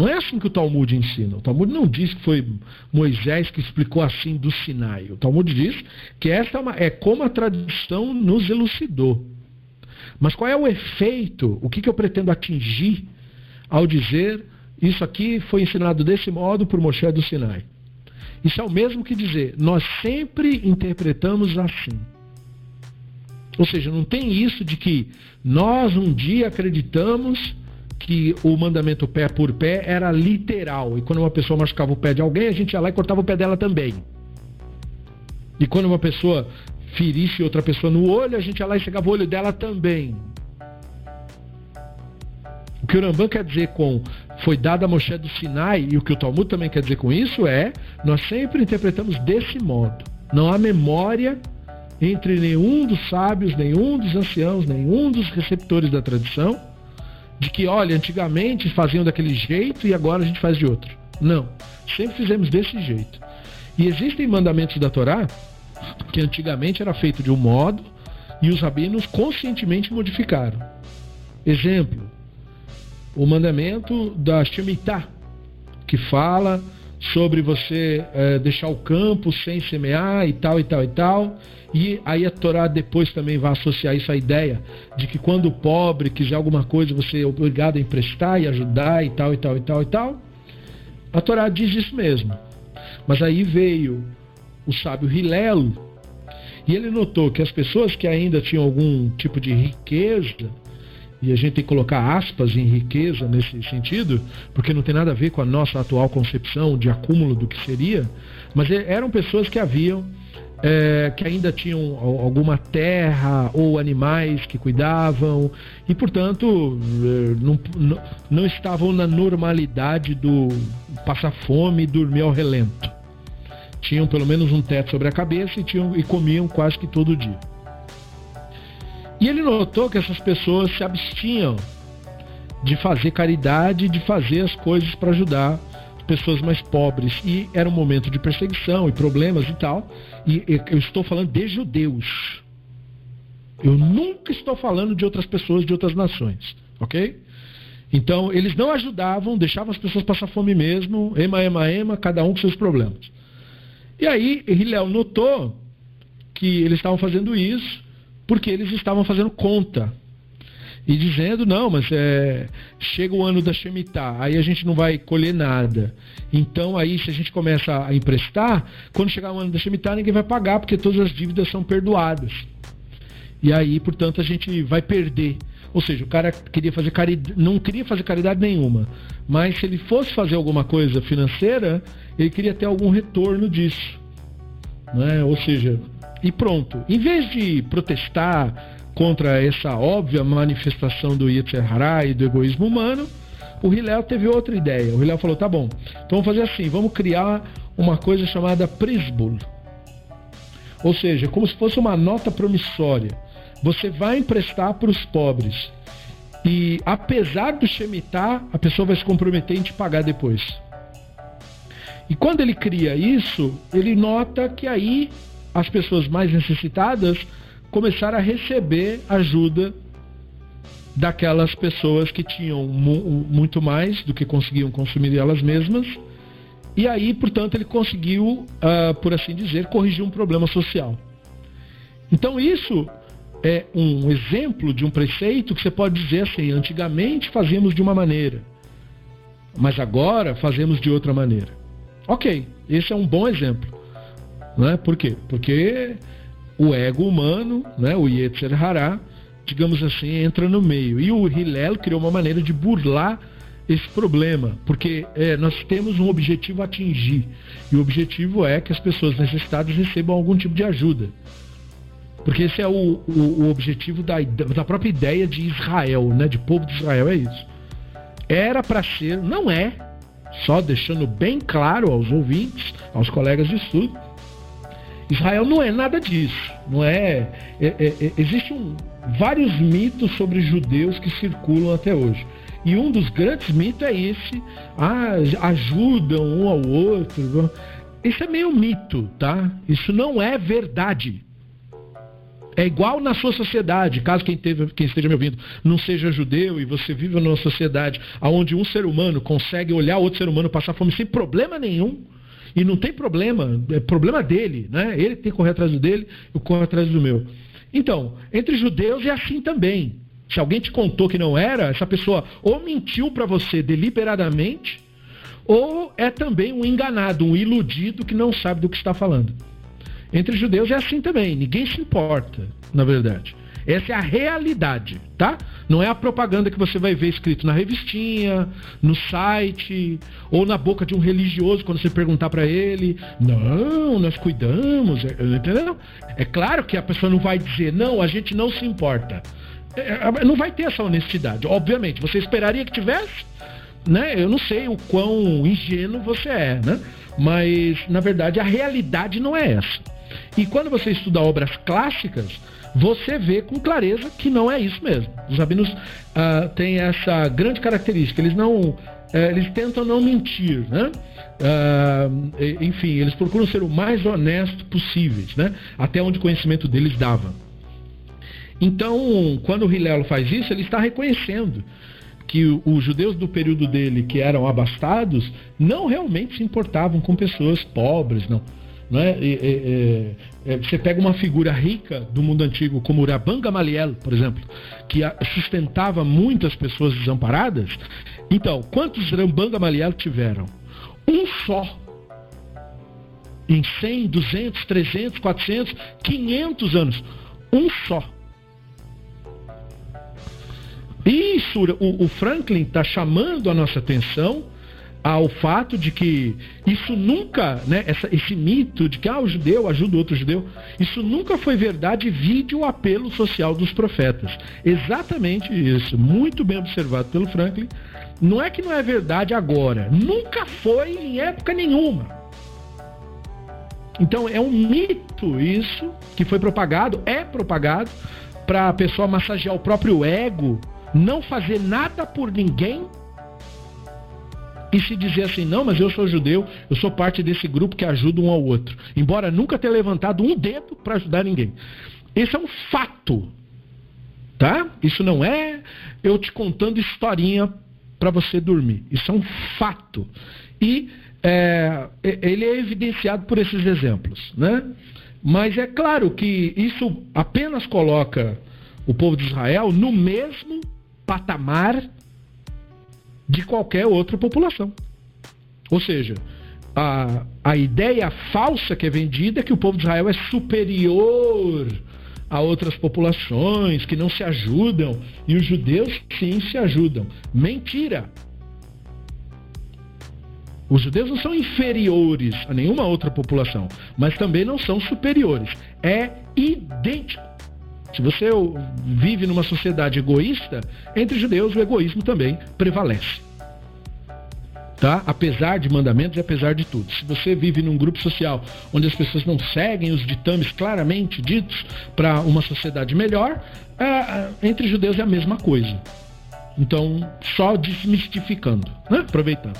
Não é assim que o Talmud ensina. O Talmud não diz que foi Moisés que explicou assim do Sinai. O Talmud diz que essa é, uma, é como a tradição nos elucidou. Mas qual é o efeito? O que, que eu pretendo atingir ao dizer isso aqui foi ensinado desse modo por Moshe do Sinai? Isso é o mesmo que dizer, nós sempre interpretamos assim. Ou seja, não tem isso de que nós um dia acreditamos que o mandamento pé por pé era literal. E quando uma pessoa machucava o pé de alguém, a gente ia lá e cortava o pé dela também. E quando uma pessoa ferisse outra pessoa no olho, a gente ia lá e chegava o olho dela também. O que o Rambam quer dizer com foi dada a Moshe do Sinai, e o que o Talmud também quer dizer com isso é, nós sempre interpretamos desse modo. Não há memória entre nenhum dos sábios, nenhum dos anciãos, nenhum dos receptores da tradição, de que, olha, antigamente faziam daquele jeito e agora a gente faz de outro. Não. Sempre fizemos desse jeito. E existem mandamentos da Torá que antigamente era feito de um modo e os rabinos conscientemente modificaram. Exemplo, o mandamento da Shemitah, que fala sobre você é, deixar o campo sem semear e tal e tal e tal. E aí a Torá depois também vai associar isso à ideia de que quando o pobre quiser alguma coisa, você é obrigado a emprestar e ajudar e tal e tal e tal e tal. A Torá diz isso mesmo. Mas aí veio o sábio Hilel e ele notou que as pessoas que ainda tinham algum tipo de riqueza e a gente tem que colocar aspas em riqueza nesse sentido, porque não tem nada a ver com a nossa atual concepção de acúmulo do que seria, mas eram pessoas que haviam, é, que ainda tinham alguma terra ou animais que cuidavam e, portanto, é, não, não, não estavam na normalidade do passar fome e dormir ao relento. Tinham pelo menos um teto sobre a cabeça e, tinham, e comiam quase que todo dia. E ele notou que essas pessoas se abstinham de fazer caridade, de fazer as coisas para ajudar pessoas mais pobres. E era um momento de perseguição e problemas e tal. E eu estou falando de judeus. Eu nunca estou falando de outras pessoas de outras nações, ok? Então, eles não ajudavam, deixavam as pessoas passar fome mesmo, ema, ema, ema, cada um com seus problemas. E aí, Hilel notou que eles estavam fazendo isso porque eles estavam fazendo conta e dizendo não, mas é, chega o ano da Shemitah, aí a gente não vai colher nada. Então aí se a gente começa a emprestar, quando chegar o ano da Shemitah ninguém vai pagar porque todas as dívidas são perdoadas. E aí, portanto, a gente vai perder. Ou seja, o cara queria fazer caridade, não queria fazer caridade nenhuma, mas se ele fosse fazer alguma coisa financeira, ele queria ter algum retorno disso. Né? Ou seja, e pronto. Em vez de protestar contra essa óbvia manifestação do Yetzer Hará e do egoísmo humano, o Hillel teve outra ideia. O Hillel falou: tá bom, então vamos fazer assim, vamos criar uma coisa chamada Prisbul. Ou seja, como se fosse uma nota promissória. Você vai emprestar para os pobres. E apesar do Shemitah, a pessoa vai se comprometer em te pagar depois. E quando ele cria isso, ele nota que aí as pessoas mais necessitadas começaram a receber ajuda daquelas pessoas que tinham mu muito mais do que conseguiam consumir elas mesmas. E aí, portanto, ele conseguiu, uh, por assim dizer, corrigir um problema social. Então, isso é um exemplo de um preceito que você pode dizer assim: antigamente fazíamos de uma maneira, mas agora fazemos de outra maneira. Ok, esse é um bom exemplo. Né? Por quê? Porque o ego humano, né, o Yetzer Hará, digamos assim, entra no meio. E o Hillel criou uma maneira de burlar esse problema, porque é, nós temos um objetivo a atingir. E o objetivo é que as pessoas necessitadas recebam algum tipo de ajuda. Porque esse é o, o, o objetivo da, da própria ideia de Israel, né, de povo de Israel, é isso. Era para ser, não é, só deixando bem claro aos ouvintes, aos colegas de estudo, Israel não é nada disso. Não é. é, é, é Existem um, vários mitos sobre judeus que circulam até hoje. E um dos grandes mitos é esse: ah, ajudam um ao outro. Isso é meio mito, tá? Isso não é verdade. É igual na sua sociedade, caso quem, teve, quem, esteja me ouvindo não seja judeu e você vive numa sociedade onde um ser humano consegue olhar outro ser humano passar fome sem problema nenhum, e não tem problema, é problema dele, né? Ele tem que correr atrás do dele, eu corro atrás do meu. Então, entre judeus é assim também. Se alguém te contou que não era, essa pessoa ou mentiu para você deliberadamente, ou é também um enganado, um iludido que não sabe do que está falando. Entre judeus é assim também, ninguém se importa, na verdade. Essa é a realidade, tá? Não é a propaganda que você vai ver escrito na revistinha, no site, ou na boca de um religioso quando você perguntar para ele. Não, nós cuidamos, é, entendeu? É claro que a pessoa não vai dizer, não, a gente não se importa. É, é, não vai ter essa honestidade, obviamente. Você esperaria que tivesse? Né? Eu não sei o quão ingênuo você é, né? Mas, na verdade, a realidade não é essa. E quando você estuda obras clássicas, você vê com clareza que não é isso mesmo. Os rabinos uh, têm essa grande característica, eles não. Uh, eles tentam não mentir, né? Uh, enfim, eles procuram ser o mais honesto possível, né? Até onde o conhecimento deles dava. Então, quando o Hilelo faz isso, ele está reconhecendo que os judeus do período dele, que eram abastados, não realmente se importavam com pessoas pobres, não. Né? E, e, e, você pega uma figura rica do mundo antigo, como Rabban Gamaliel, por exemplo, que sustentava muitas pessoas desamparadas. Então, quantos Rabban Gamaliel tiveram? Um só. Em 100, 200, 300, 400, 500 anos. Um só. Isso, o, o Franklin está chamando a nossa atenção ao fato de que isso nunca, né, essa, esse mito de que ah, o judeu ajuda o outro judeu, isso nunca foi verdade vide o apelo social dos profetas. Exatamente isso, muito bem observado pelo Franklin. Não é que não é verdade agora, nunca foi em época nenhuma. Então é um mito isso que foi propagado, é propagado para a pessoa massagear o próprio ego, não fazer nada por ninguém e se dizer assim, não, mas eu sou judeu, eu sou parte desse grupo que ajuda um ao outro, embora nunca tenha levantado um dedo para ajudar ninguém. Esse é um fato, tá? Isso não é eu te contando historinha para você dormir. Isso é um fato. E é, ele é evidenciado por esses exemplos, né? Mas é claro que isso apenas coloca o povo de Israel no mesmo patamar de qualquer outra população. Ou seja, a, a ideia falsa que é vendida é que o povo de Israel é superior a outras populações, que não se ajudam, e os judeus sim se ajudam. Mentira! Os judeus não são inferiores a nenhuma outra população, mas também não são superiores. É idêntico. Se você vive numa sociedade egoísta, entre judeus o egoísmo também prevalece. Tá? Apesar de mandamentos e apesar de tudo. Se você vive num grupo social onde as pessoas não seguem os ditames claramente ditos para uma sociedade melhor, é, é, entre judeus é a mesma coisa. Então, só desmistificando, né? aproveitando.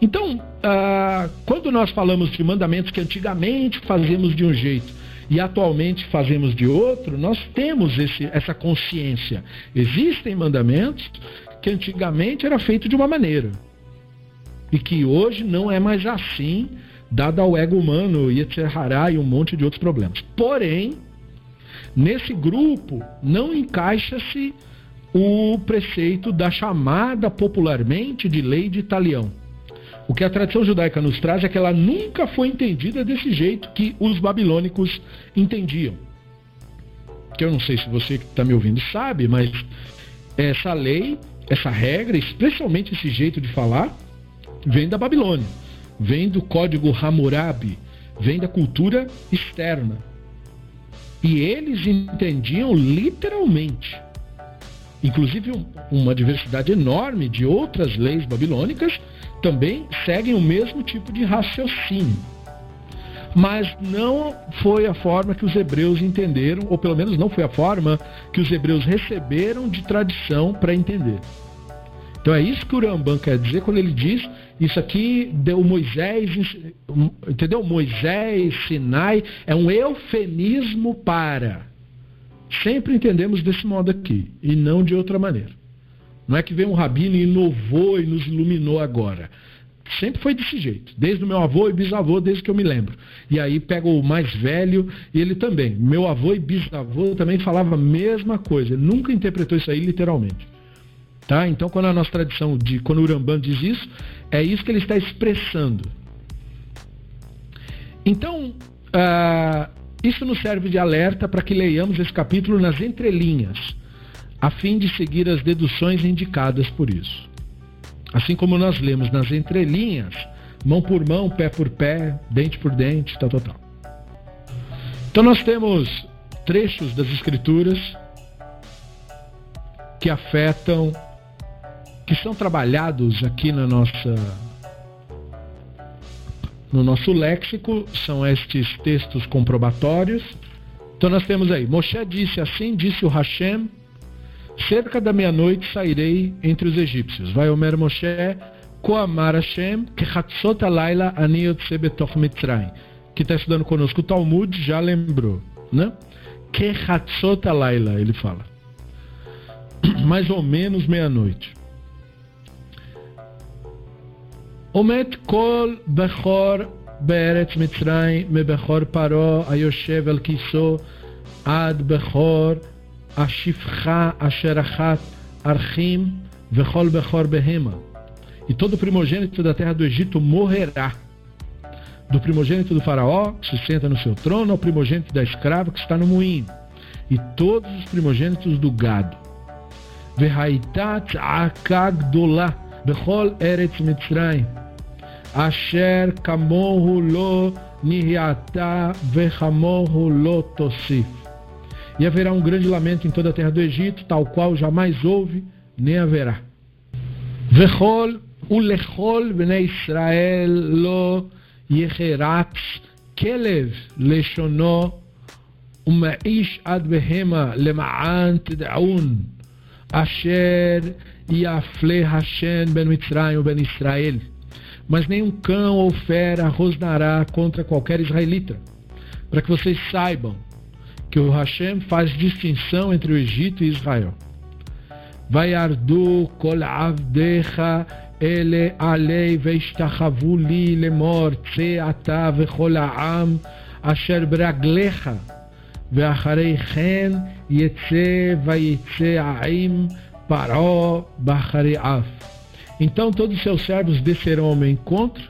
Então, ah, quando nós falamos de mandamentos que antigamente fazíamos de um jeito e atualmente fazemos de outro, nós temos esse, essa consciência. Existem mandamentos que antigamente era feito de uma maneira e que hoje não é mais assim, dado ao ego humano, Yetzirah e um monte de outros problemas. Porém, nesse grupo não encaixa-se o preceito da chamada popularmente de lei de Italião. O que a tradição judaica nos traz é que ela nunca foi entendida desse jeito que os babilônicos entendiam. Que eu não sei se você que está me ouvindo sabe, mas essa lei, essa regra, especialmente esse jeito de falar, vem da Babilônia, vem do código Hammurabi, vem da cultura externa. E eles entendiam literalmente. Inclusive, uma diversidade enorme de outras leis babilônicas também seguem o mesmo tipo de raciocínio. Mas não foi a forma que os hebreus entenderam, ou pelo menos não foi a forma que os hebreus receberam de tradição para entender. Então é isso que o Rambam quer dizer quando ele diz isso aqui deu Moisés, entendeu? Moisés, Sinai, é um eufemismo para. Sempre entendemos desse modo aqui e não de outra maneira. Não é que veio um rabino e inovou e nos iluminou agora. Sempre foi desse jeito, desde o meu avô e bisavô, desde que eu me lembro. E aí pega o mais velho e ele também. Meu avô e bisavô também falava a mesma coisa. Ele nunca interpretou isso aí literalmente. Tá? Então, quando a nossa tradição de quando o Urambam diz isso, é isso que ele está expressando. Então, uh, isso nos serve de alerta para que leiamos esse capítulo nas entrelinhas, a fim de seguir as deduções indicadas por isso. Assim como nós lemos nas entrelinhas, mão por mão, pé por pé, dente por dente, tal, tal, tal. Então nós temos trechos das escrituras que afetam, que são trabalhados aqui na nossa no nosso léxico, são estes textos comprobatórios. Então nós temos aí, Moshe disse assim, disse o Hashem, cerca da meia-noite sairei entre os egípcios. Vai Omer Moshe, Koamar Hashem, Kechatzot Alayla Ani Yotze Betoch Mitzrayim. Que está estudando conosco o Talmud já lembrou, né? Kechatzot Alayla, ele fala. Mais ou menos meia-noite. עומד כל בכור בארץ מצרים, מבכור פרעה היושב על כיסו, עד בכור השפחה אשר אחת archim vechol bechor behema. E todo primogênito da terra do Egito morrerá. Do primogênito do faraó, que se senta no seu trono, ao primogênito da escrava que está no moinho. E todos os primogênitos do gado. Vehaitat akagdolah bechol eretz mitzrayim. Asher kamohu lo nihiata vechamohu lo tosif. E haverá um grande lamento em toda a terra do Egito, tal qual jamais houve, nem haverá. Vechol ulechol bnei Israel lo yecheratz kelev leshono ומאיש עד בהמה למען תדעון אשר יפלה השן בין מצרים ובין ישראל mas nenhum cão ou fera rosnará contra qualquer israelita, para que vocês saibam que o Hashem faz distinção entre o Egito e Israel. Vai ardu kol avdecha ele alei veishtachavu li lemor tse ata vechol ha'am asher braglecha ואחרי כן יצא ויצא העם פרעה באחרי אף. Então todos os seus servos descerão ao meu encontro,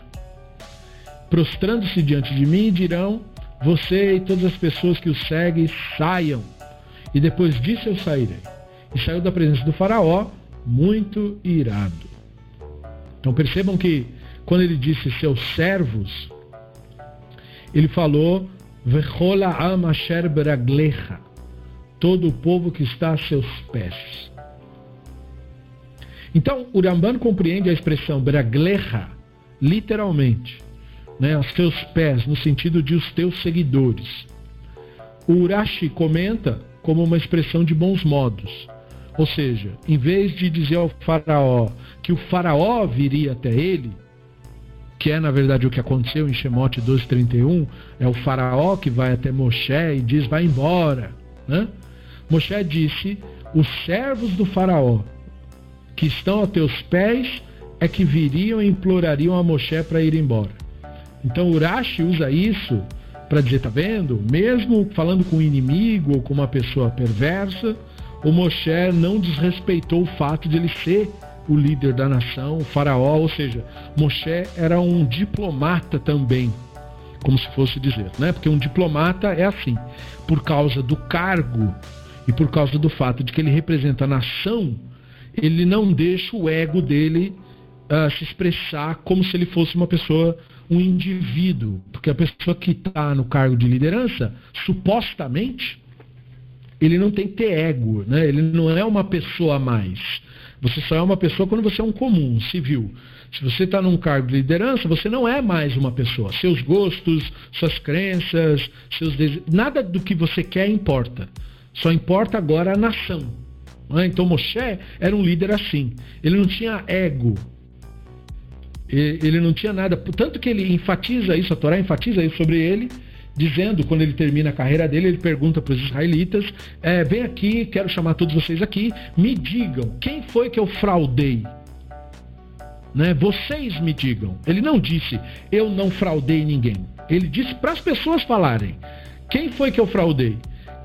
prostrando-se diante de mim, e dirão: Você e todas as pessoas que o seguem saiam. E depois disso eu sairei. E saiu da presença do Faraó, muito irado. Então percebam que quando ele disse seus servos, ele falou: Vechola amasher beraglecha, todo o povo que está a seus pés. Então, o Ramban compreende a expressão braglecha literalmente, né, os teus pés, no sentido de os teus seguidores. O Urashi comenta como uma expressão de bons modos. Ou seja, em vez de dizer ao faraó que o faraó viria até ele, que é na verdade o que aconteceu em Shemote 12:31, é o faraó que vai até Moshe e diz vai embora, né? Moshe disse: "Os servos do faraó que estão a teus pés é que viriam e implorariam a Moshe para ir embora. Então Urashi usa isso para dizer, tá vendo? Mesmo falando com um inimigo ou com uma pessoa perversa, o Moshe não desrespeitou o fato de ele ser o líder da nação, o faraó, ou seja, Moshe era um diplomata também, como se fosse dizer, né? Porque um diplomata é assim, por causa do cargo e por causa do fato de que ele representa a nação, ele não deixa o ego dele uh, se expressar como se ele fosse uma pessoa, um indivíduo. Porque a pessoa que está no cargo de liderança, supostamente, ele não tem que ter ego, né? ele não é uma pessoa a mais. Você só é uma pessoa quando você é um comum, um civil. Se você está num cargo de liderança, você não é mais uma pessoa. Seus gostos, suas crenças, seus desejos, nada do que você quer importa. Só importa agora a nação. Né? Então Moshe era um líder assim. Ele não tinha ego. Ele não tinha nada. Tanto que ele enfatiza isso, a Torá enfatiza isso sobre ele, dizendo, quando ele termina a carreira dele, ele pergunta para os israelitas: é, vem aqui, quero chamar todos vocês aqui, me digam, quem foi que eu fraudei? Né? Vocês me digam. Ele não disse, eu não fraudei ninguém. Ele disse para as pessoas falarem: quem foi que eu fraudei?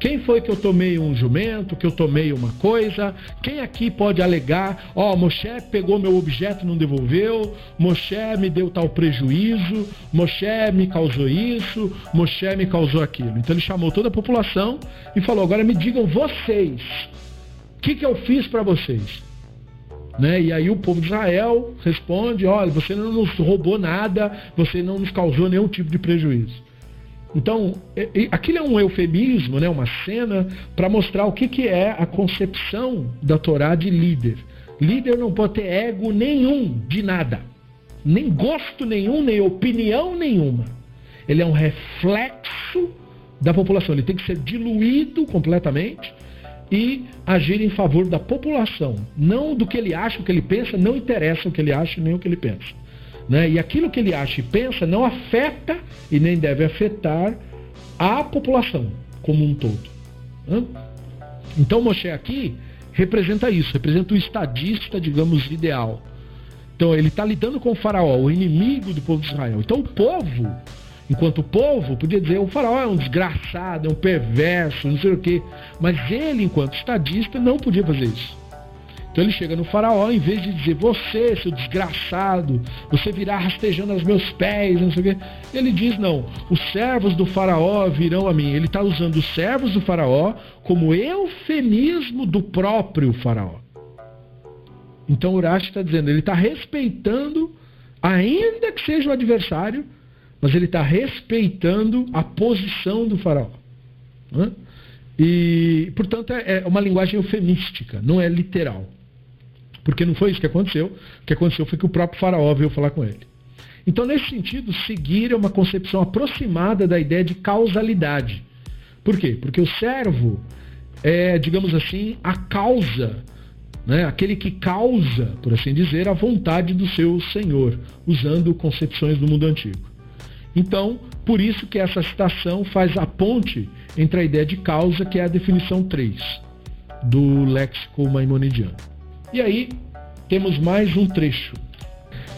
Quem foi que eu tomei um jumento, que eu tomei uma coisa? Quem aqui pode alegar, ó, oh, Moshe pegou meu objeto e não devolveu, Moshe me deu tal prejuízo, Moshe me causou isso, Moshe me causou aquilo. Então ele chamou toda a população e falou: agora me digam vocês, o que, que eu fiz para vocês? Né? E aí o povo de Israel responde: olha, você não nos roubou nada, você não nos causou nenhum tipo de prejuízo. Então, aquilo é um eufemismo, né, uma cena para mostrar o que, que é a concepção da Torá de líder. Líder não pode ter ego nenhum de nada, nem gosto nenhum, nem opinião nenhuma. Ele é um reflexo da população, ele tem que ser diluído completamente e agir em favor da população, não do que ele acha, o que ele pensa, não interessa o que ele acha nem o que ele pensa. Né? E aquilo que ele acha e pensa não afeta e nem deve afetar a população como um todo. Né? Então Moshe aqui representa isso, representa o estadista, digamos, ideal. Então ele está lidando com o faraó, o inimigo do povo de Israel. Então o povo, enquanto povo, podia dizer o faraó é um desgraçado, é um perverso, não sei o quê. Mas ele, enquanto estadista, não podia fazer isso. Então ele chega no faraó, em vez de dizer, você, seu desgraçado, você virá rastejando aos meus pés, não sei o quê. Ele diz, não, os servos do faraó virão a mim. Ele está usando os servos do faraó como eufemismo do próprio faraó. Então Urashi está dizendo, ele está respeitando, ainda que seja o adversário, mas ele está respeitando a posição do faraó. E, portanto, é, é uma linguagem eufemística, não é literal. Porque não foi isso que aconteceu. O que aconteceu foi que o próprio faraó veio falar com ele. Então, nesse sentido, seguir é uma concepção aproximada da ideia de causalidade. Por quê? Porque o servo é, digamos assim, a causa, né? aquele que causa, por assim dizer, a vontade do seu senhor, usando concepções do mundo antigo. Então, por isso que essa citação faz a ponte entre a ideia de causa, que é a definição 3 do léxico maimonidiano. E aí temos mais um trecho.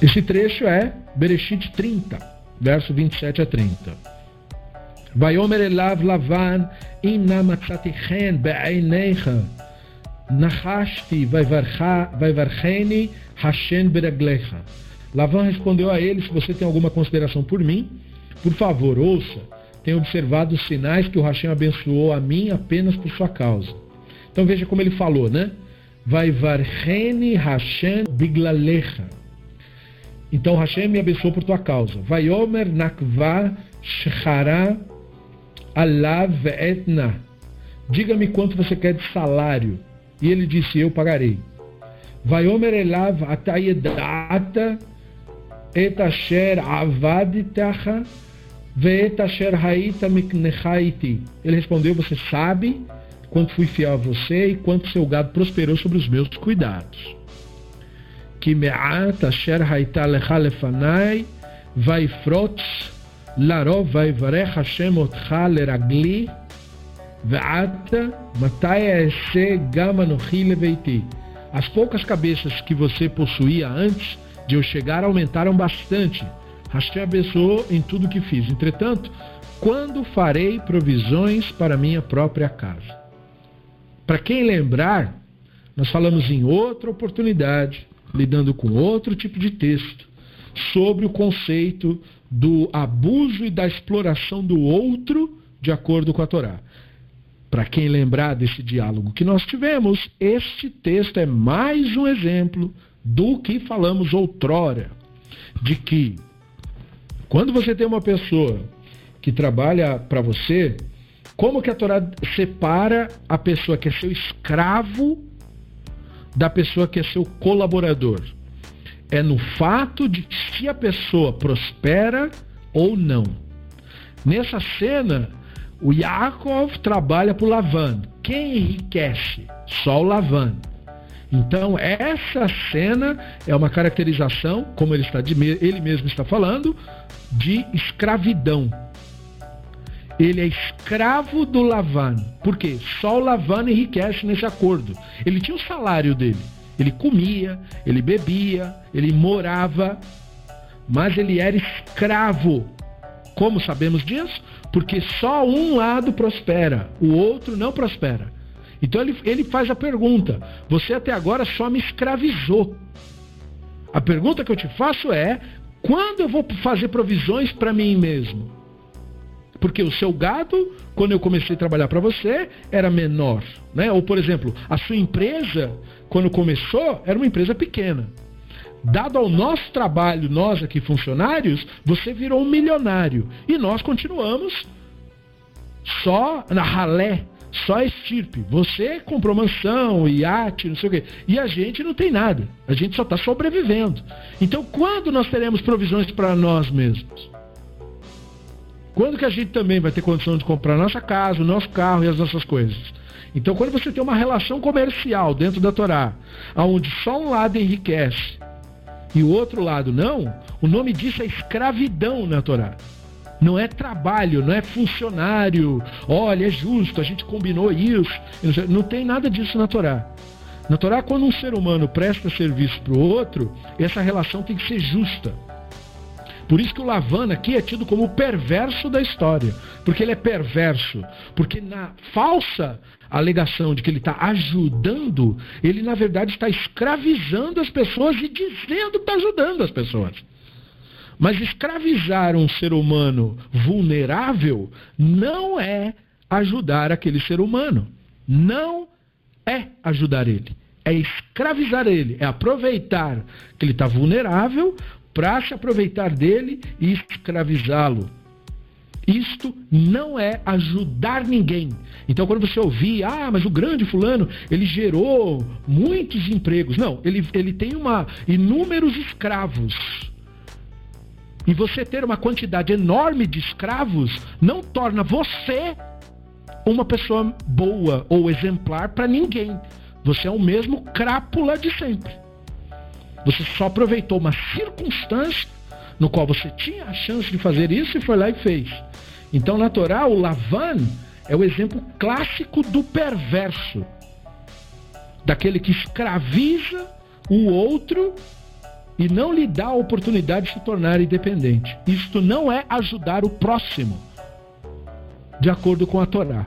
Esse trecho é Bereshit 30, verso 27 a 30. Vayomer elav lavan matzati chen be'einecha nachashti vaivarcheni hashen beraglecha. Lavan respondeu a ele, se você tem alguma consideração por mim, por favor, ouça. Tenho observado os sinais que o Hashem abençoou a mim apenas por sua causa. Então veja como ele falou, né? Vai varreni Hashem biglalecha. Então Hashem me abençoou por tua causa. Vai omer nakva shechara alav etna. Diga-me quanto você quer de salário. E ele disse, eu pagarei. Vai omer elav atayedata et asher avaditacha ve'et haita miknechaiti. Ele respondeu, você sabe quanto fui fiel a você e quanto seu gado prosperou sobre os meus cuidados. Que me'at asher haita lecha lefanai vaifrot larov vaivarech Hashem otcha leragli ve'ata matai esse gama nochi leveiti. As poucas cabeças que você possuía antes de eu chegar aumentaram bastante. Hashem abençoou em tudo que fiz. Entretanto, quando farei provisões para minha própria casa? Para quem lembrar, nós falamos em outra oportunidade, lidando com outro tipo de texto, sobre o conceito do abuso e da exploração do outro de acordo com a Torá. Para quem lembrar desse diálogo que nós tivemos, este texto é mais um exemplo do que falamos outrora, de que quando você tem uma pessoa que trabalha para você, como que a Torá separa a pessoa que é seu escravo da pessoa que é seu colaborador? É no fato de se a pessoa prospera ou não. Nessa cena, o Yaakov trabalha para o Lavan. Quem enriquece? Só o Lavan. Então, essa cena é uma caracterização, como ele, está, ele mesmo está falando, de escravidão. Ele é escravo do Lavan. Por quê? Só o Lavan enriquece nesse acordo. Ele tinha o salário dele. Ele comia, ele bebia, ele morava, mas ele era escravo. Como sabemos disso? Porque só um lado prospera, o outro não prospera. Então ele, ele faz a pergunta: Você até agora só me escravizou. A pergunta que eu te faço é: quando eu vou fazer provisões para mim mesmo? Porque o seu gado, quando eu comecei a trabalhar para você, era menor. Né? Ou, por exemplo, a sua empresa, quando começou, era uma empresa pequena. Dado ao nosso trabalho, nós aqui funcionários, você virou um milionário. E nós continuamos só na ralé, só estirpe. Você comprou mansão, iate, não sei o quê. E a gente não tem nada. A gente só está sobrevivendo. Então, quando nós teremos provisões para nós mesmos? Quando que a gente também vai ter condição de comprar nossa casa, o nosso carro e as nossas coisas? Então, quando você tem uma relação comercial dentro da Torá, onde só um lado enriquece e o outro lado não, o nome disso é escravidão na Torá. Não é trabalho, não é funcionário. Olha, é justo, a gente combinou isso. Não tem nada disso na Torá. Na Torá, quando um ser humano presta serviço para o outro, essa relação tem que ser justa. Por isso que o Lavana aqui é tido como o perverso da história. Porque ele é perverso. Porque na falsa alegação de que ele está ajudando, ele na verdade está escravizando as pessoas e dizendo que está ajudando as pessoas. Mas escravizar um ser humano vulnerável não é ajudar aquele ser humano. Não é ajudar ele. É escravizar ele. É aproveitar que ele está vulnerável para se aproveitar dele e escravizá-lo. Isto não é ajudar ninguém. Então, quando você ouvir, ah, mas o grande fulano, ele gerou muitos empregos. Não, ele, ele tem uma, inúmeros escravos. E você ter uma quantidade enorme de escravos não torna você uma pessoa boa ou exemplar para ninguém. Você é o mesmo crápula de sempre. Você só aproveitou uma circunstância no qual você tinha a chance de fazer isso e foi lá e fez. Então, na Torá, o Lavan é o exemplo clássico do perverso, daquele que escraviza o outro e não lhe dá a oportunidade de se tornar independente. Isto não é ajudar o próximo, de acordo com a Torá.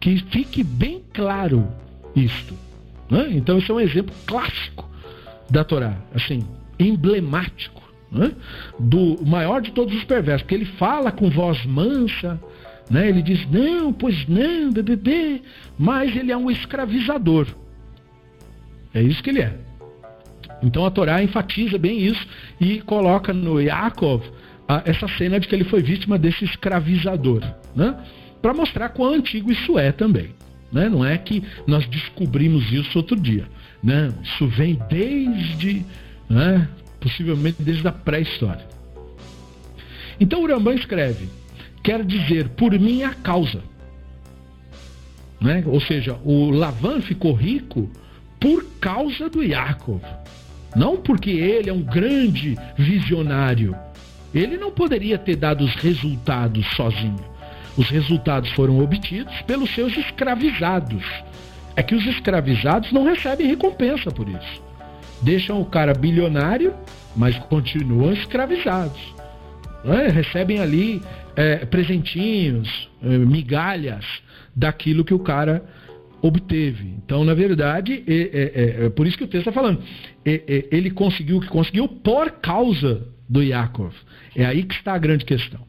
Que fique bem claro isto. Né? Então, isso é um exemplo clássico da Torá, assim, emblemático, né? do maior de todos os perversos, porque ele fala com voz mansa, né? ele diz, não, pois não, bebê, mas ele é um escravizador. É isso que ele é. Então a Torá enfatiza bem isso e coloca no Yaakov essa cena de que ele foi vítima desse escravizador, né? para mostrar quão antigo isso é também. Né? Não é que nós descobrimos isso outro dia. Né? Isso vem desde, né? possivelmente desde a pré-história. Então o Rambam escreve, quer dizer, por minha causa. Né? Ou seja, o Lavan ficou rico por causa do Yaakov. Não porque ele é um grande visionário. Ele não poderia ter dado os resultados sozinho. Os resultados foram obtidos pelos seus escravizados. É que os escravizados não recebem recompensa por isso. Deixam o cara bilionário, mas continuam escravizados. Recebem ali é, presentinhos, é, migalhas daquilo que o cara obteve. Então, na verdade, é, é, é por isso que o texto está falando. ele conseguiu o que conseguiu por causa do Yaakov. É aí que está a grande questão.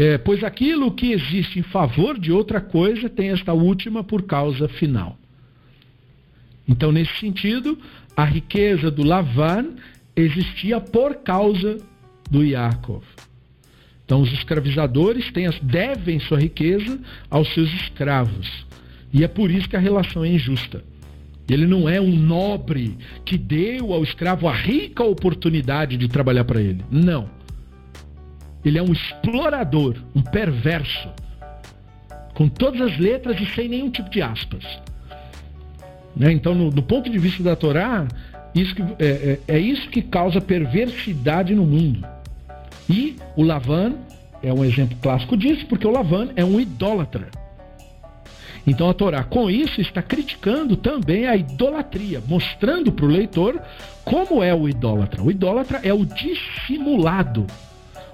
É, pois aquilo que existe em favor de outra coisa tem esta última por causa final. Então, nesse sentido, a riqueza do Lavan existia por causa do Yaakov. Então, os escravizadores têm, devem sua riqueza aos seus escravos. E é por isso que a relação é injusta. Ele não é um nobre que deu ao escravo a rica oportunidade de trabalhar para ele. Não. Ele é um explorador, um perverso, com todas as letras e sem nenhum tipo de aspas. Né? Então, no, do ponto de vista da Torá, isso que, é, é, é isso que causa perversidade no mundo. E o Lavan é um exemplo clássico disso, porque o Lavan é um idólatra. Então a Torá, com isso, está criticando também a idolatria, mostrando para o leitor como é o idólatra. O idólatra é o dissimulado.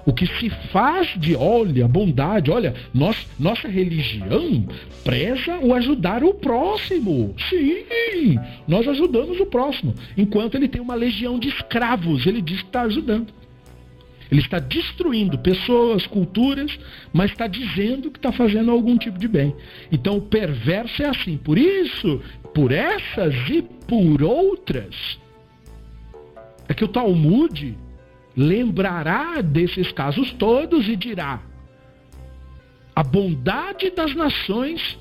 O que se faz de, olha, bondade, olha, nós, nossa religião preza o ajudar o próximo. Sim, nós ajudamos o próximo. Enquanto ele tem uma legião de escravos, ele diz que está ajudando. Ele está destruindo pessoas, culturas, mas está dizendo que está fazendo algum tipo de bem. Então o perverso é assim. Por isso, por essas e por outras, é que o Talmud lembrará desses casos todos e dirá: a bondade das nações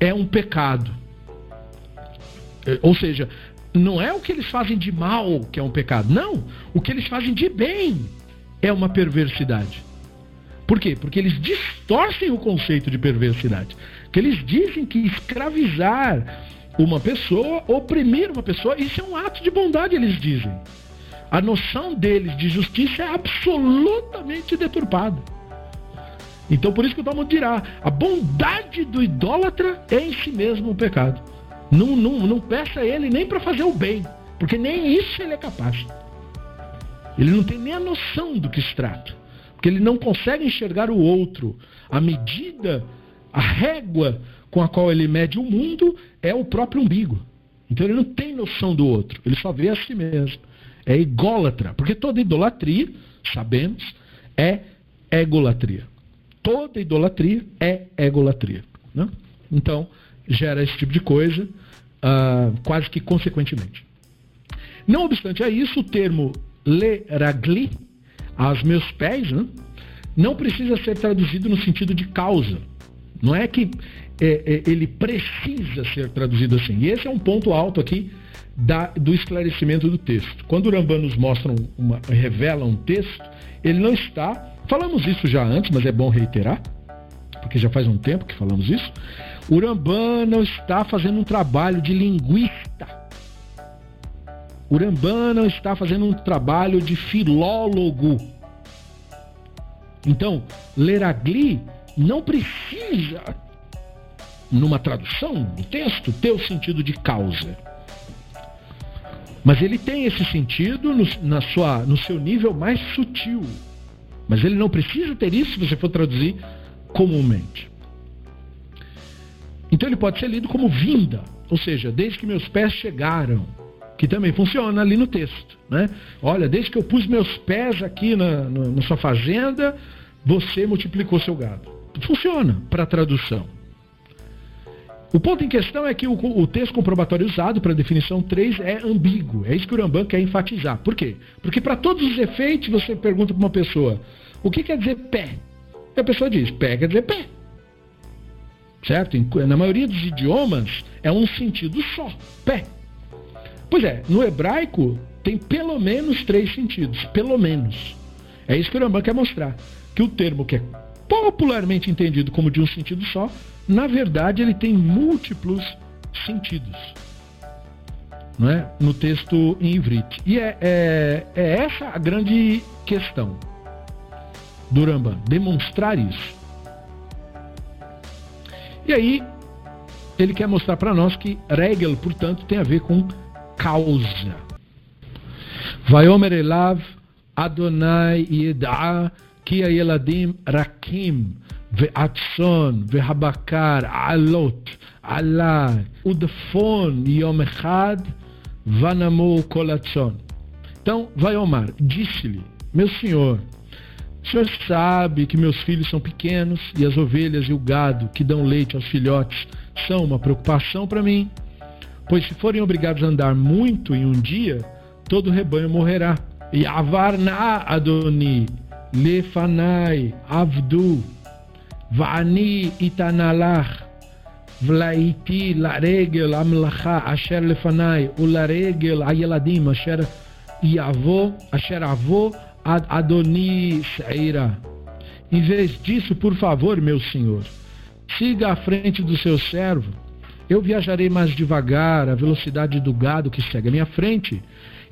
é um pecado. É, ou seja, não é o que eles fazem de mal que é um pecado. Não, o que eles fazem de bem é uma perversidade. Por quê? Porque eles distorcem o conceito de perversidade. Que eles dizem que escravizar uma pessoa, oprimir uma pessoa, isso é um ato de bondade, eles dizem. A noção deles de justiça é absolutamente deturpada. Então por isso que o Talmud dirá, a bondade do idólatra é em si mesmo um pecado. Não, não, não peça a ele nem para fazer o bem, porque nem isso ele é capaz. Ele não tem nem a noção do que se trata. Porque ele não consegue enxergar o outro. A medida, a régua com a qual ele mede o mundo é o próprio umbigo. Então ele não tem noção do outro. Ele só vê a si mesmo. É ególatra. Porque toda idolatria, sabemos, é egolatria. Toda idolatria é egolatria. Né? Então, gera esse tipo de coisa, uh, quase que consequentemente. Não obstante a isso, o termo le ragli, aos meus pés, né? não precisa ser traduzido no sentido de causa. Não é que é, é, ele precisa ser traduzido assim. E esse é um ponto alto aqui da, do esclarecimento do texto. Quando o Rambam nos mostra, uma, revela um texto, ele não está. Falamos isso já antes, mas é bom reiterar, porque já faz um tempo que falamos isso. O Rambam não está fazendo um trabalho de linguista o Rambam não está fazendo um trabalho de filólogo. Então, Leragli não precisa, numa tradução do texto, ter o sentido de causa. Mas ele tem esse sentido no, na sua, no seu nível mais sutil. Mas ele não precisa ter isso se você for traduzir comumente. Então ele pode ser lido como vinda, ou seja, desde que meus pés chegaram que também funciona ali no texto. Né? Olha, desde que eu pus meus pés aqui na, na, na sua fazenda, você multiplicou seu gado. Funciona para tradução. O ponto em questão é que o, o texto comprobatório usado para a definição 3 é ambíguo. É isso que o Rambam quer enfatizar. Por quê? Porque para todos os efeitos você pergunta para uma pessoa: o que quer dizer pé? E a pessoa diz: pé quer dizer pé. Certo? Na maioria dos idiomas é um sentido só: pé. Pois é, no hebraico tem pelo menos três sentidos, pelo menos. É isso que o Rambam quer mostrar, que o termo que é popularmente entendido como de um sentido só, na verdade ele tem múltiplos sentidos. Não é? No texto em Ivrit. E é, é, é essa a grande questão do Rambam, demonstrar isso. E aí, ele quer mostrar para nós que Regel, portanto, tem a ver com causa. Vayomer elav Adonai yed'a ki הילדים רכים ועצון והבקר עלות עלי ודפון יום אחד ונמו כל הצאן. Então, vai Omar, disse-lhe, meu senhor, o senhor sabe que meus filhos são pequenos e as ovelhas e o gado que dão leite aos filhotes são uma preocupação para mim. Pois se forem obrigados a andar muito em um dia, todo o rebanho morrerá. E avarna Adoni, lefanai, avdu, vani itanalach, vlaiti laregel amlacha asher lefanai, ularegel ayeladim asher yavo, asher avo ad Adoni seira. Em vez disso, por favor, meu senhor, siga à frente do seu servo eu viajarei mais devagar, à velocidade do gado que segue à minha frente,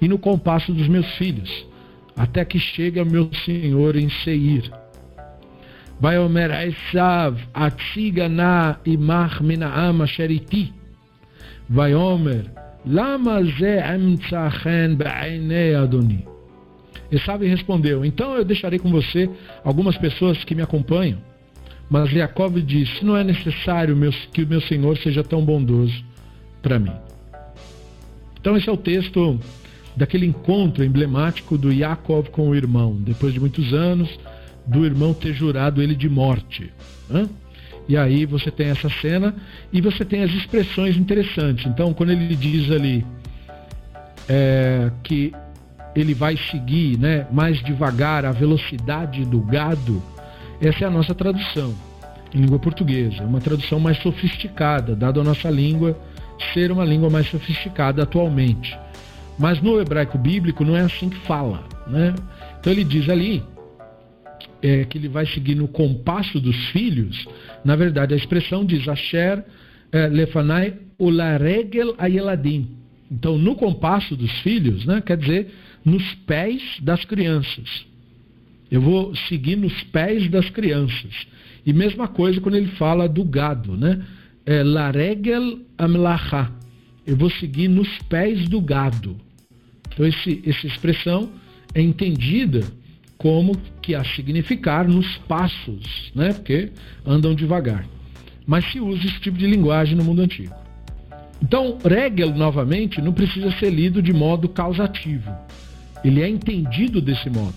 e no compasso dos meus filhos, até que chegue ao meu senhor em Seir. Vaiomer Esav, Atziga na imach minaam asher iti. Vaiomer, lama ze emtzachen be'einei Adoni. Esav respondeu, então eu deixarei com você algumas pessoas que me acompanham. Mas Jacob disse, não é necessário que o meu Senhor seja tão bondoso para mim. Então esse é o texto daquele encontro emblemático do Jacob com o irmão, depois de muitos anos do irmão ter jurado ele de morte. E aí você tem essa cena e você tem as expressões interessantes. Então, quando ele diz ali é, que ele vai seguir né, mais devagar a velocidade do gado, essa é a nossa tradução em língua portuguesa, uma tradução mais sofisticada, dada a nossa língua ser uma língua mais sofisticada atualmente. Mas no hebraico bíblico não é assim que fala. Né? Então ele diz ali é, que ele vai seguir no compasso dos filhos. Na verdade, a expressão diz Asher é, lefanai ularegel ayeladim. Então, no compasso dos filhos, né, quer dizer, nos pés das crianças. Eu vou seguir nos pés das crianças. E mesma coisa quando ele fala do gado, né? É, Laregel. Eu vou seguir nos pés do gado. Então, esse, essa expressão é entendida como que a significar nos passos, né? Porque andam devagar. Mas se usa esse tipo de linguagem no mundo antigo. Então, regel, novamente, não precisa ser lido de modo causativo. Ele é entendido desse modo.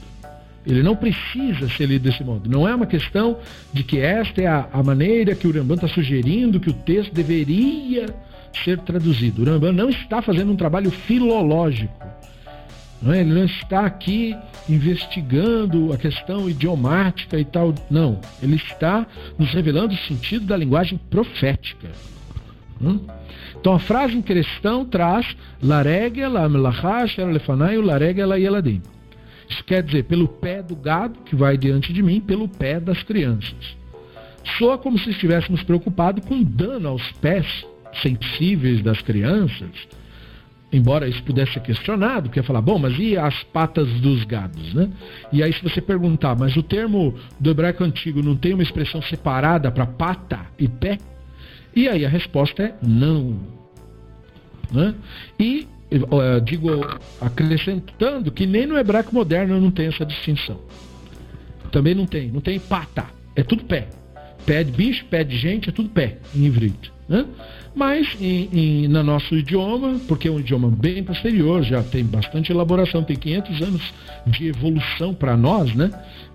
Ele não precisa ser lido desse modo. Não é uma questão de que esta é a, a maneira que o Rambam está sugerindo que o texto deveria ser traduzido. O Rambam não está fazendo um trabalho filológico. Não é? Ele não está aqui investigando a questão idiomática e tal. Não. Ele está nos revelando o sentido da linguagem profética. Hum? Então a frase em questão traz. Isso quer dizer, pelo pé do gado que vai diante de mim, pelo pé das crianças. Soa como se estivéssemos preocupados com dano aos pés sensíveis das crianças, embora isso pudesse ser questionado, porque ia falar, bom, mas e as patas dos gados, né? E aí se você perguntar, mas o termo do hebraico antigo não tem uma expressão separada para pata e pé? E aí a resposta é não. Né? E digo, acrescentando que nem no hebraico moderno não tem essa distinção. Também não tem, não tem pata, é tudo pé. Pé de bicho, pé de gente, é tudo pé em hebrito. Né? Mas em, em, no nosso idioma, porque é um idioma bem posterior, já tem bastante elaboração, tem 500 anos de evolução para nós, né?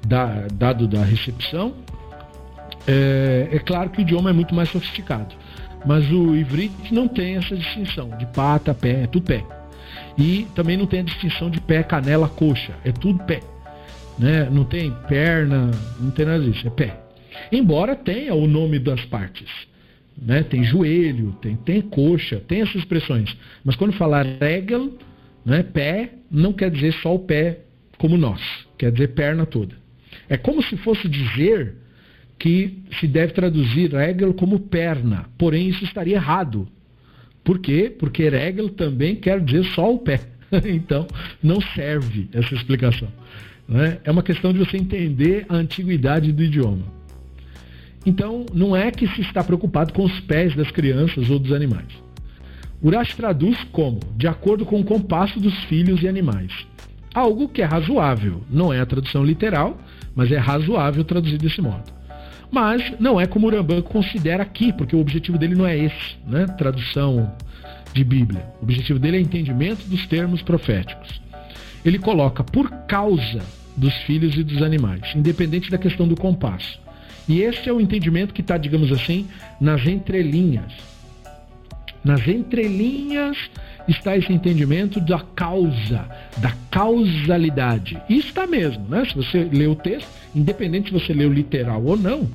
Da, dado da recepção, é, é claro que o idioma é muito mais sofisticado. Mas o Ivrit não tem essa distinção de pata, pé, é tudo pé. E também não tem a distinção de pé, canela, coxa, é tudo pé. Né? Não tem perna, não tem nada disso, é pé. Embora tenha o nome das partes. Né? Tem joelho, tem, tem coxa, tem essas expressões. Mas quando falar regel, né, pé, não quer dizer só o pé como nós, quer dizer perna toda. É como se fosse dizer que se deve traduzir regel como perna, porém isso estaria errado. Por quê? Porque regel também quer dizer só o pé. então, não serve essa explicação. Né? É uma questão de você entender a antiguidade do idioma. Então, não é que se está preocupado com os pés das crianças ou dos animais. Urash traduz como? De acordo com o compasso dos filhos e animais. Algo que é razoável. Não é a tradução literal, mas é razoável traduzir desse modo. Mas não é como o considera aqui, porque o objetivo dele não é esse, né? Tradução de Bíblia. O objetivo dele é entendimento dos termos proféticos. Ele coloca por causa dos filhos e dos animais, independente da questão do compasso. E esse é o entendimento que está, digamos assim, nas entrelinhas. Nas entrelinhas está esse entendimento da causa, da causalidade. E está mesmo, né? Se você lê o texto, independente se você leu literal ou não,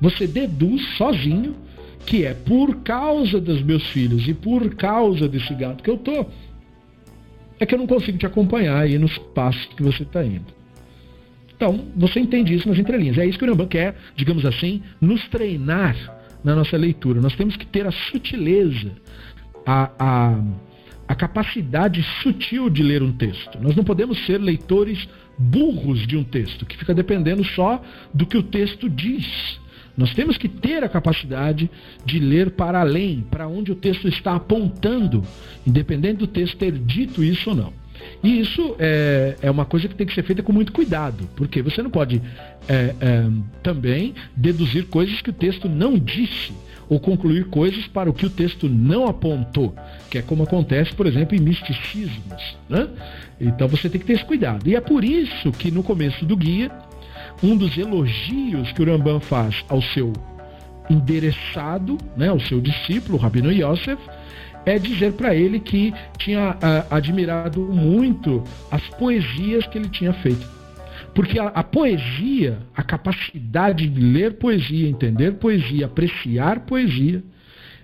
você deduz sozinho que é por causa dos meus filhos e por causa desse gato que eu tô, é que eu não consigo te acompanhar aí nos passos que você está indo. Então, você entende isso nas entrelinhas. É isso que o Rambam quer, digamos assim, nos treinar na nossa leitura. Nós temos que ter a sutileza, a, a, a capacidade sutil de ler um texto. Nós não podemos ser leitores burros de um texto, que fica dependendo só do que o texto diz. Nós temos que ter a capacidade de ler para além, para onde o texto está apontando, independente do texto ter dito isso ou não. E isso é, é uma coisa que tem que ser feita com muito cuidado, porque você não pode é, é, também deduzir coisas que o texto não disse ou concluir coisas para o que o texto não apontou, que é como acontece, por exemplo, em misticismos. Né? Então você tem que ter esse cuidado. E é por isso que no começo do guia, um dos elogios que o Rambam faz ao seu endereçado, né, ao seu discípulo, Rabino Yosef, é dizer para ele que tinha uh, admirado muito as poesias que ele tinha feito. Porque a, a, poesia, a capacidade de ler poesia, entender poesia, apreciar poesia,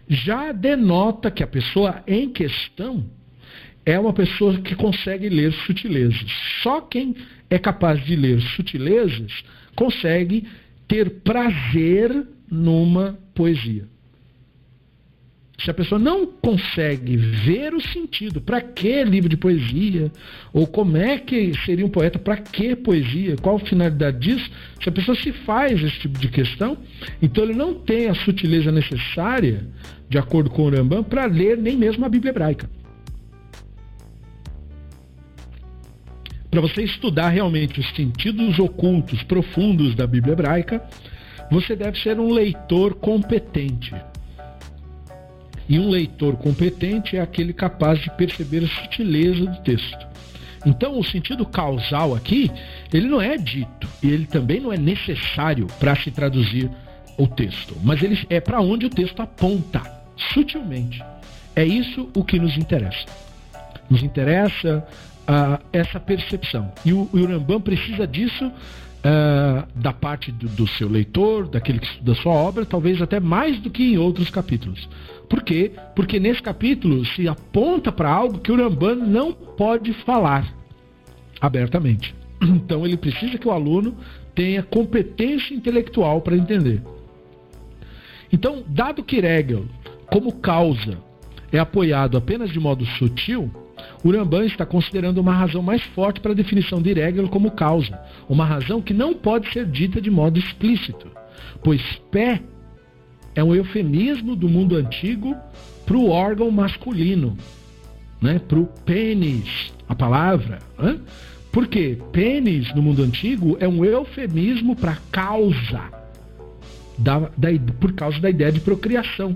já denota que a pessoa em questão é uma pessoa que consegue ler sutilezas. Só quem é capaz de ler sutilezas consegue ter prazer numa poesia. Se a pessoa não consegue ver o sentido, para que livro de poesia? Ou como é que seria um poeta? Para que poesia? Qual a finalidade disso? Se a pessoa se faz esse tipo de questão, então ele não tem a sutileza necessária, de acordo com o Rambam, para ler nem mesmo a Bíblia hebraica. Para você estudar realmente os sentidos ocultos profundos da Bíblia hebraica, você deve ser um leitor competente. E um leitor competente é aquele capaz de perceber a sutileza do texto. Então, o sentido causal aqui, ele não é dito e ele também não é necessário para se traduzir o texto, mas ele é para onde o texto aponta, sutilmente. É isso o que nos interessa. Nos interessa uh, essa percepção. E o, o precisa disso uh, da parte do, do, seu leitor, daquele que estuda sua obra, talvez até mais do que em outros capítulos. Por quê? Porque nesse capítulo se aponta para algo que o Rambam não pode falar abertamente. Então ele precisa que o aluno tenha competência intelectual para entender. Então, dado que Hegel, como causa, é apoiado apenas de modo sutil, o Rambam está considerando uma razão mais forte para a definição de Hegel como causa, uma razão que não pode ser dita de modo explícito, pois pé é um eufemismo do mundo antigo para o órgão masculino, né? para o pênis, a palavra. Né? Por quê? Pênis no mundo antigo é um eufemismo para causa, da, da, por causa da ideia de procriação.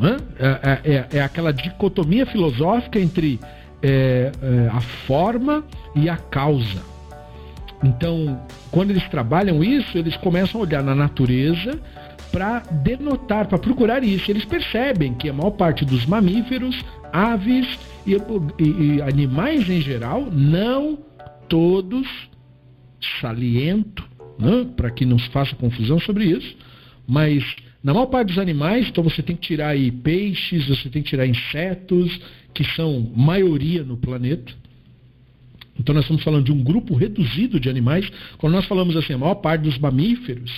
É, é, é, é, aquela dicotomia filosófica entre é, é, a forma e a causa. Então, quando eles trabalham isso, eles começam a olhar na natureza para denotar, para procurar isso. Eles percebem que a maior parte dos mamíferos, aves e, e, e animais em geral, não todos, saliento, né, para que não se faça confusão sobre isso, mas na maior parte dos animais, então você tem que tirar aí peixes, você tem que tirar insetos, que são maioria no planeta. Então nós estamos falando de um grupo reduzido de animais. Quando nós falamos assim, a maior parte dos mamíferos,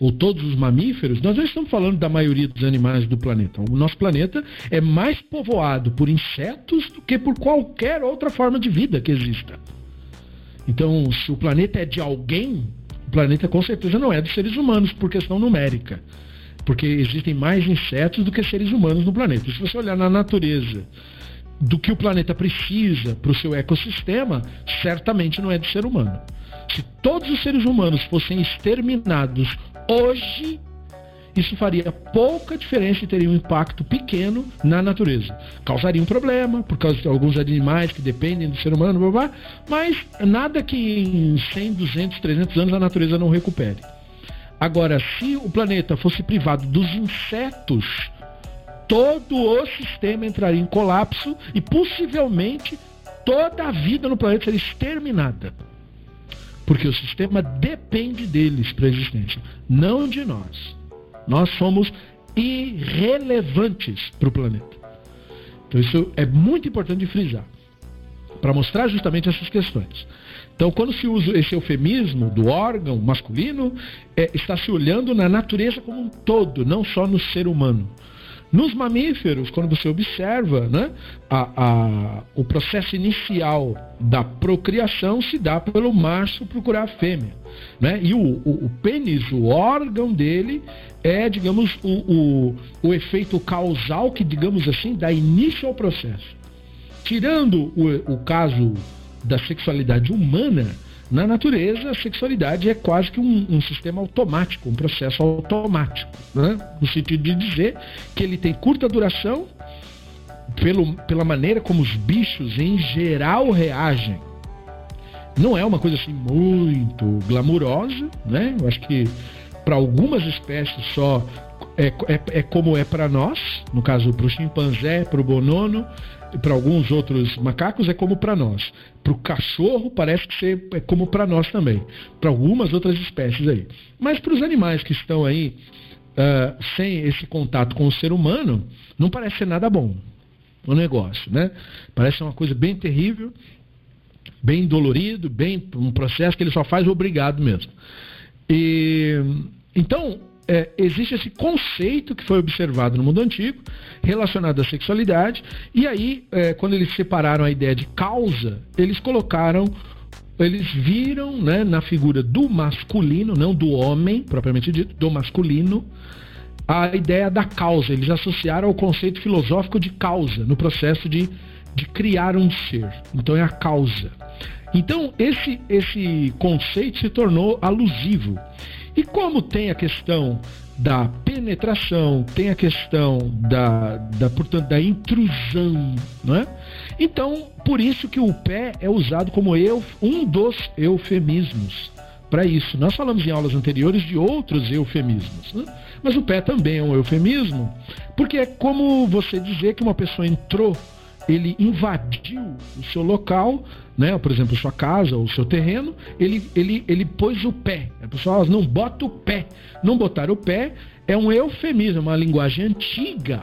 ou todos os mamíferos, nós não estamos falando da maioria dos animais do planeta. O nosso planeta é mais povoado por insetos do que por qualquer outra forma de vida que exista. Então, se o planeta é de alguém, o planeta com certeza não é dos seres humanos, por questão numérica porque existem mais insetos do que seres humanos no planeta. se você olhar na natureza do que o planeta precisa para o seu ecossistema, certamente não é de ser humano. Se todos os seres humanos fossem exterminados hoje, isso faria pouca diferença e teria um impacto pequeno na natureza. Causaria um problema, por causa de alguns animais que dependem do ser humano, blá, blá, mas nada que em 100, 200, 300 anos a natureza não recupere. Agora, se o planeta fosse privado dos insetos, todo o sistema entraria em colapso e possivelmente toda a vida no planeta seria exterminada. Porque o sistema depende deles para a existência, não de nós. Nós somos irrelevantes para o planeta. Então, isso é muito importante de frisar, para mostrar justamente essas questões. Então, quando se usa esse eufemismo do órgão masculino, é, está se olhando na natureza como um todo, não só no ser humano. Nos mamíferos, quando você observa, né, a, a, o processo inicial da procriação se dá pelo macho procurar a fêmea. Né? E o, o, o pênis, o órgão dele, é, digamos, o, o, o efeito causal que, digamos assim, dá início ao processo. Tirando o, o caso da sexualidade humana, na natureza, a sexualidade é quase que um, um sistema automático, um processo automático, né? no sentido de dizer que ele tem curta duração pelo, pela maneira como os bichos em geral reagem. Não é uma coisa assim muito glamurosa, né? Eu acho que para algumas espécies só é, é, é como é para nós, no caso para o chimpanzé, para o bonono, para alguns outros macacos é como para nós. Para o cachorro parece que é como para nós também. Para algumas outras espécies aí. Mas para os animais que estão aí uh, sem esse contato com o ser humano, não parece ser nada bom o negócio, né? Parece uma coisa bem terrível, bem dolorido, bem um processo que ele só faz obrigado mesmo. E então é, existe esse conceito que foi observado no mundo antigo, relacionado à sexualidade, e aí, é, quando eles separaram a ideia de causa, eles colocaram, eles viram né, na figura do masculino, não do homem, propriamente dito, do masculino, a ideia da causa. Eles associaram ao conceito filosófico de causa, no processo de, de criar um ser. Então é a causa. Então, esse, esse conceito se tornou alusivo. E como tem a questão da penetração, tem a questão da, da, portanto, da intrusão, né? Então, por isso que o pé é usado como eu, um dos eufemismos para isso. Nós falamos em aulas anteriores de outros eufemismos, né? mas o pé também é um eufemismo, porque é como você dizer que uma pessoa entrou ele invadiu o seu local, né, por exemplo, sua casa ou seu terreno, ele, ele, ele pôs o pé. A pessoa não bota o pé. Não botar o pé é um eufemismo, uma linguagem antiga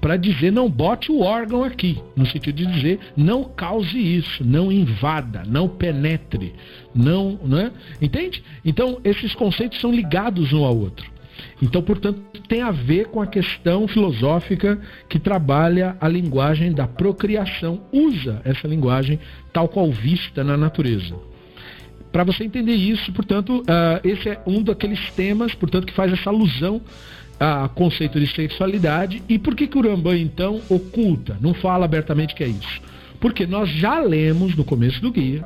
para dizer não bote o órgão aqui, no sentido de dizer não cause isso, não invada, não penetre, não, né? Entende? Então esses conceitos são ligados um ao outro. Então, portanto, tem a ver com a questão filosófica que trabalha a linguagem da procriação, usa essa linguagem tal qual vista na natureza. Para você entender isso, portanto, uh, esse é um daqueles temas, portanto, que faz essa alusão a conceito de sexualidade. E por que, que o então, oculta, não fala abertamente que é isso? Porque nós já lemos no começo do guia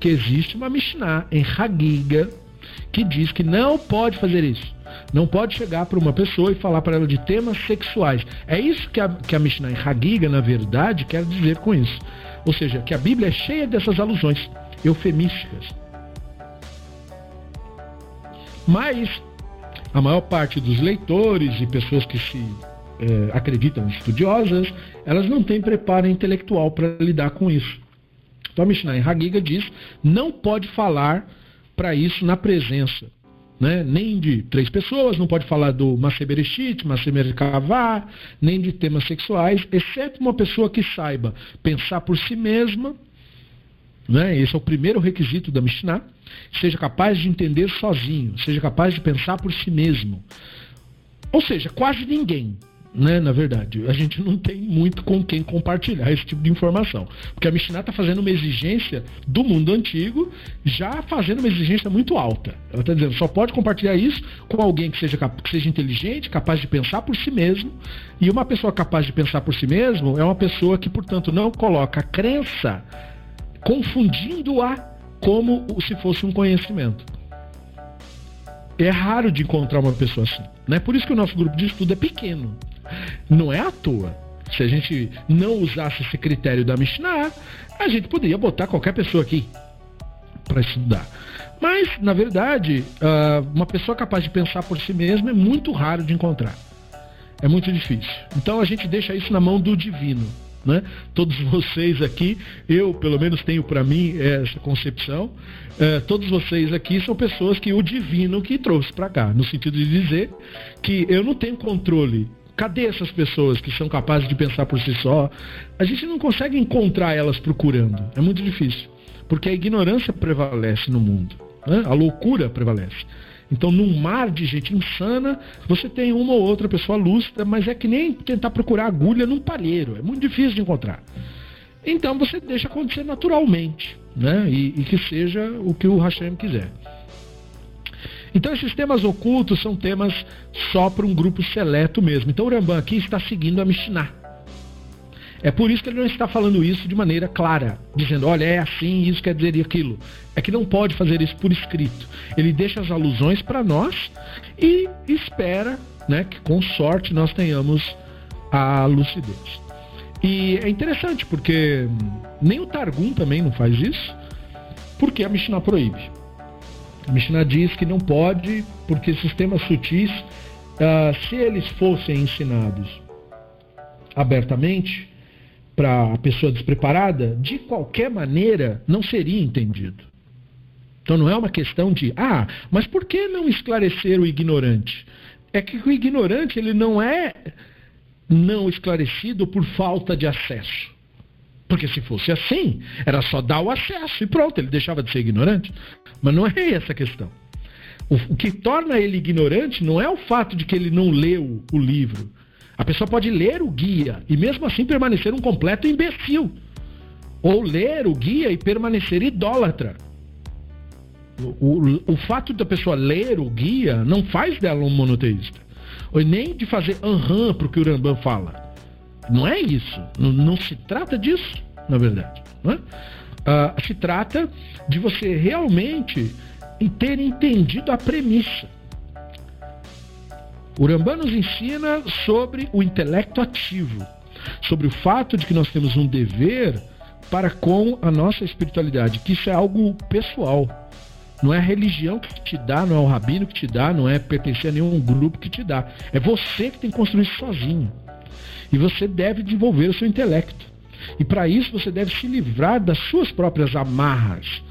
que existe uma Mishnah em Hagiga que diz que não pode fazer isso. Não pode chegar para uma pessoa e falar para ela de temas sexuais. É isso que a, que a Mishnah Hagiga, na verdade, quer dizer com isso. Ou seja, que a Bíblia é cheia dessas alusões eufemísticas. Mas a maior parte dos leitores e pessoas que se é, acreditam estudiosas, elas não têm preparo intelectual para lidar com isso. Então a Mishnah Hagiga diz: não pode falar para isso na presença né? nem de três pessoas, não pode falar do Masebereshit, Masemerkavá, nem de temas sexuais, exceto uma pessoa que saiba pensar por si mesma, né? esse é o primeiro requisito da Mishnah, seja capaz de entender sozinho, seja capaz de pensar por si mesmo. Ou seja, quase ninguém né, na verdade. A gente não tem muito com quem compartilhar esse tipo de informação. Porque a Mishnah está fazendo uma exigência do mundo antigo, já fazendo uma exigência muito alta. Ela está dizendo, só pode compartilhar isso com alguém que seja, que seja inteligente, capaz de pensar por si mesmo. E uma pessoa capaz de pensar por si mesmo é uma pessoa que, portanto, não coloca a crença confundindo-a como se fosse um conhecimento. É raro de encontrar uma pessoa assim. Né? Por isso que o nosso grupo de estudo é pequeno. Não é à toa. Se a gente não usasse esse critério da Mishnah, a gente poderia botar qualquer pessoa aqui para estudar. Mas, na verdade, ah, uma pessoa capaz de pensar por si mesma é muito raro de encontrar. É muito difícil. Então a gente deixa isso na mão do divino. Né? Todos vocês aqui, eu pelo menos tenho para mim essa concepção. É, todos vocês aqui são pessoas que o divino que trouxe para cá, no sentido de dizer que eu não tenho controle Cadê essas pessoas que são capazes de pensar por si só? A gente não consegue encontrar elas procurando. É muito difícil. Porque a ignorância prevalece no mundo. Né? A loucura prevalece. Então, num mar de gente insana, você tem uma ou outra pessoa lúcida, mas é que nem tentar procurar agulha num palheiro, é muito difícil de encontrar. Então, você deixa acontecer naturalmente, né? E, e que seja o que o Hashem quiser. Então, esses temas ocultos são temas só para um grupo seleto mesmo. Então, o Rambam aqui está seguindo a Mishnah. É por isso que ele não está falando isso de maneira clara, dizendo, olha, é assim, isso quer dizer aquilo. É que não pode fazer isso por escrito. Ele deixa as alusões para nós e espera né, que com sorte nós tenhamos a lucidez. E é interessante porque nem o Targum também não faz isso, porque a Mishnah proíbe. Mishnah diz que não pode, porque sistemas sutis, uh, se eles fossem ensinados abertamente, para a pessoa despreparada, de qualquer maneira não seria entendido. Então não é uma questão de, ah, mas por que não esclarecer o ignorante? É que o ignorante ele não é não esclarecido por falta de acesso. Porque se fosse assim, era só dar o acesso e pronto, ele deixava de ser ignorante. Mas não é essa a questão. O, que torna ele ignorante não é o fato de que ele não leu o livro, a pessoa pode ler o guia e mesmo assim permanecer um completo imbecil. Ou ler o guia e permanecer idólatra. O, o, o fato da pessoa ler o guia não faz dela um monoteísta. Ou nem de fazer aham para o que o Rambam fala. Não é isso. Não, não se trata disso, na verdade. É? Uh, se trata de você realmente ter entendido a premissa. O Rambam nos ensina sobre o intelecto ativo, sobre o fato de que nós temos um dever para com a nossa espiritualidade, que isso é algo pessoal. Não é a religião que te dá, não é o rabino que te dá, não é pertencer a nenhum grupo que te dá. É você que tem que construir isso sozinho. E você deve desenvolver o seu intelecto. E para isso você deve se livrar das suas próprias amarras,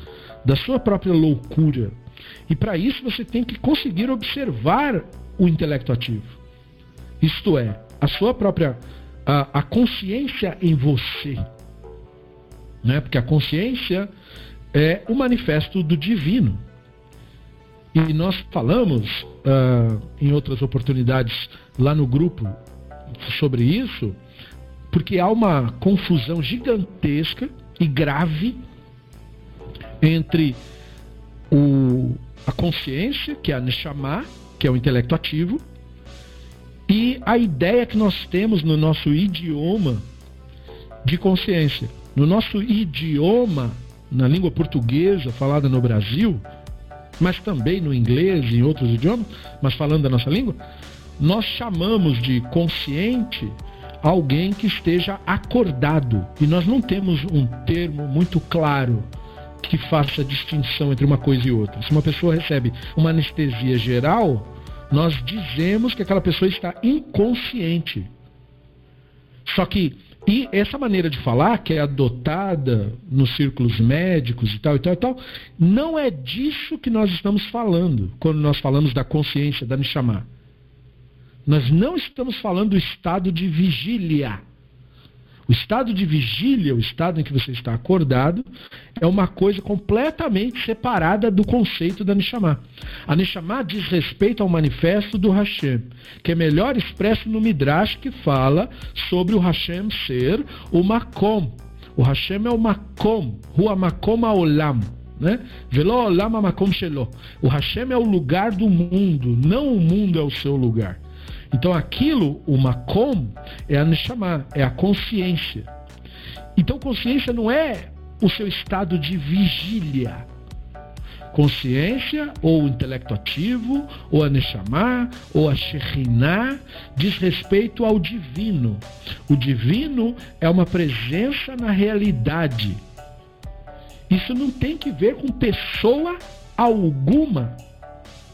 da sua própria loucura. E para isso você tem que conseguir observar o intelecto ativo. Isto é, a sua própria a, a consciência em você. Né? Porque a consciência é o manifesto do divino. E nós falamos uh, em outras oportunidades lá no grupo sobre isso, porque há uma confusão gigantesca e grave entre o, a consciência, que é a Neshama, que é o intelecto ativo, e a ideia que nós temos no nosso idioma de consciência. No nosso idioma, na língua portuguesa falada no Brasil, mas também no inglês e em outros idiomas, mas falando da nossa língua, nós chamamos de consciente alguém que esteja acordado. E nós não temos um termo muito claro que faça distinção entre uma coisa e outra. Se uma pessoa recebe uma anestesia geral, nós dizemos que aquela pessoa está inconsciente. Só que e essa maneira de falar, que é adotada nos círculos médicos e tal e tal e tal, não é disso que nós estamos falando quando nós falamos da consciência, da Neshama. Nós não estamos falando do estado de vigília. O estado de vigília, o estado em que você está acordado, é uma coisa completamente separada do conceito da Neshama. A Neshama diz respeito ao manifesto do Hashem, que é melhor expresso no Midrash que fala sobre o Hashem ser o Makom. O Hashem é o Makom, Rua Makom Aolam. Né? O Hashem é o lugar do mundo, não o mundo é o seu lugar. Então aquilo, o makom, é a neshama, é a consciência. Então consciência não é o seu estado de vigília. Consciência, ou o intelecto ativo, ou a Neshama, ou a Shekhinah, diz respeito ao divino. O divino é uma presença na realidade. Isso não tem que ver com pessoa alguma.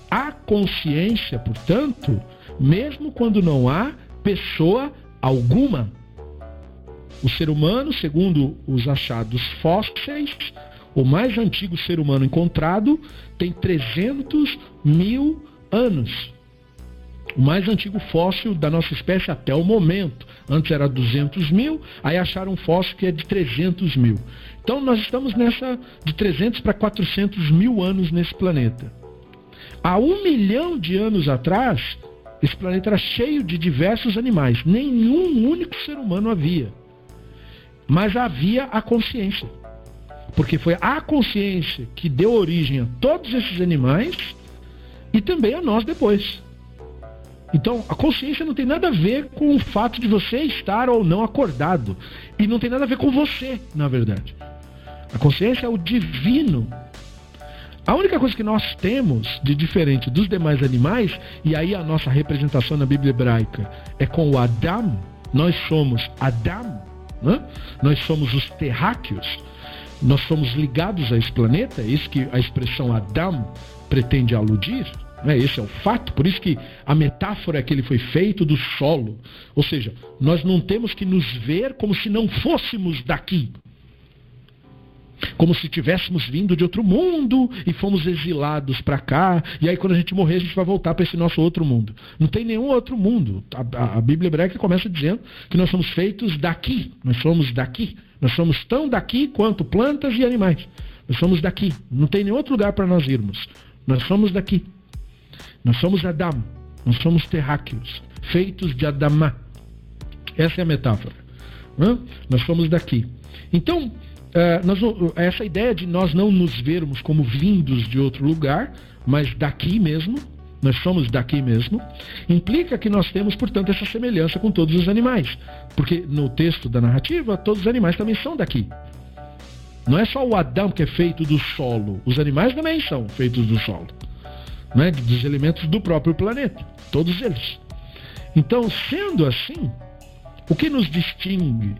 A consciência, portanto, mesmo quando não há pessoa alguma. O ser humano, segundo os achados fósseis, o mais antigo ser humano encontrado tem 300 mil anos. O mais antigo fóssil da nossa espécie até o momento. Antes era 200 mil, aí acharam um fóssil que é de 300 mil. Então nós estamos nessa de 300 para 400 mil anos nesse planeta. Há um milhão de anos atrás, esse planeta era cheio de diversos animais. Nenhum único ser humano havia. Mas havia a consciência. Porque foi a consciência que deu origem a todos esses animais e também a nós depois. Então, a consciência não tem nada a ver com o fato de você estar ou não acordado. E não tem nada a ver com você, na verdade. A consciência é o divino. A única coisa que nós temos de diferente dos demais animais, e aí a nossa representação na Bíblia hebraica é com o Adam, nós somos Adam, né? nós somos os terráqueos, nós somos ligados a esse planeta, é isso que a expressão Adam pretende aludir. Né? Esse é o fato, por isso que a metáfora é que ele foi feito do solo. Ou seja, nós não temos que nos ver como se não fôssemos daqui. Como se tivéssemos vindo de outro mundo e fomos exilados para cá, e aí quando a gente morrer a gente vai voltar para esse nosso outro mundo. Não tem nenhum outro mundo. A, a, a Bíblia hebraica começa dizendo que nós somos feitos daqui, nós somos daqui. Nós somos tão daqui quanto plantas e animais. Nós somos daqui. Não tem nenhum outro lugar para nós irmos. Nós somos daqui. Nós somos Adam, nós somos terráqueos, feitos de Adamá. Essa é a metáfora. Né? Nós somos daqui. Então, uh, nós, essa ideia de nós não nos vermos como vindos de outro lugar, mas daqui mesmo, nós somos daqui mesmo, implica que nós temos, portanto, essa semelhança com todos os animais. Porque no texto da narrativa, todos os animais também são daqui. Não é só o Adão que é feito do solo, os animais também são feitos do solo né, dos elementos do próprio planeta, todos eles. Então, sendo assim, o que nos distingue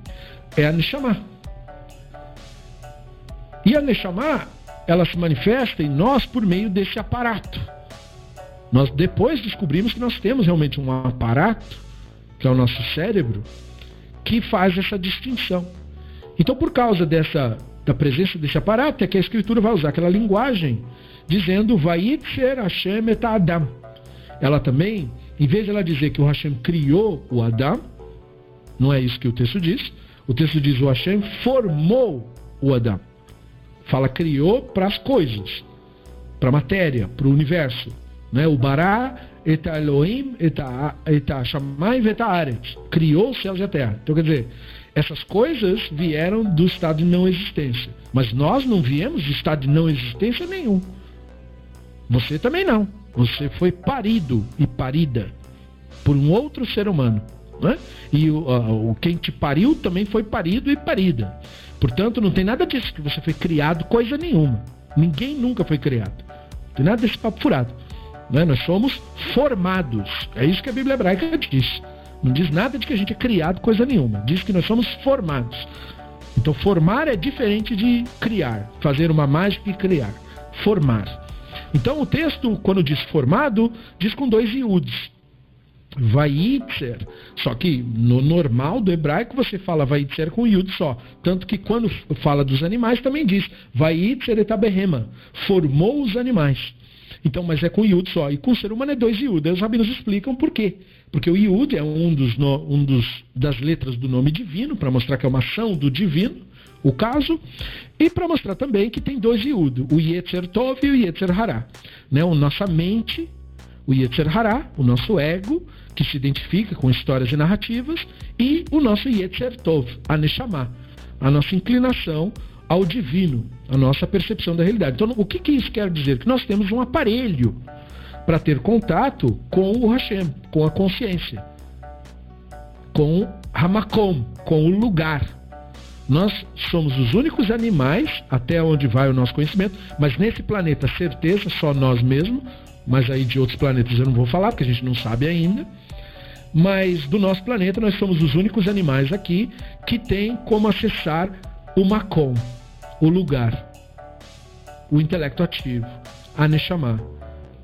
é a Neshama. E a Neshama, ela se manifesta em nós por meio desse aparato. Nós depois descobrimos que nós temos realmente um aparato, que é o nosso cérebro, que faz essa distinção. Então, por causa dessa da presença desse aparato, é que a escritura vai usar aquela linguagem dizendo Vayitzer Hashem et Adam. Ela também, em vez de ela dizer que o Hashem criou o Adam, não é isso que o texto diz. O texto diz o Hashem formou o Adam. Fala criou para as coisas, para a matéria, para o universo. Né? O Bará et Elohim et Shammai et Aretz. Criou os céus e a terra. Então quer dizer, essas coisas vieram do estado de não existência. Mas nós não viemos de estado de não existência nenhum. Você também não. Você foi parido e parida por um outro ser humano. Né? E o, o, quem te pariu também foi parido e parida. Portanto, não tem nada disso que você foi criado, coisa nenhuma. Ninguém nunca foi criado. Não tem nada desse papo furado. Né? Nós somos formados. É isso que a Bíblia hebraica diz. Não diz nada de que a gente é criado, coisa nenhuma. Diz que nós somos formados. Então, formar é diferente de criar. Fazer uma mágica e criar. Formar. Então o texto, quando diz formado, diz com dois iuds. Vaitzer. Só que no normal do hebraico você fala Vaitzer com iud só. Tanto que quando fala dos animais também diz Vaitzer etaberrema. Formou os animais. Então, mas é com iud só. E com o ser humano é dois iud. Aí os rabinos explicam por quê. Porque o iud é um dos, um dos das letras do nome divino, para mostrar que é uma ação do divino o caso, e para mostrar também que tem dois Yud, o Yetzer Tov e o Yetzer Hará. Né? O nossa mente, o Yetzer Hará, o nosso ego, que se identifica com histórias e narrativas, e o nosso Yetzer Tov, a Neshama, a nossa inclinação ao divino, a nossa percepção da realidade. Então, o que, que isso quer dizer? Que nós temos um aparelho para ter contato com o Hashem, com a consciência, com Hamakom, com o lugar nós somos os únicos animais, até onde vai o nosso conhecimento, mas nesse planeta, certeza, só nós mesmos, mas aí de outros planetas eu não vou falar, porque a gente não sabe ainda. Mas do nosso planeta, nós somos os únicos animais aqui que tem como acessar o Macon, o lugar, o intelecto ativo, a Neshama,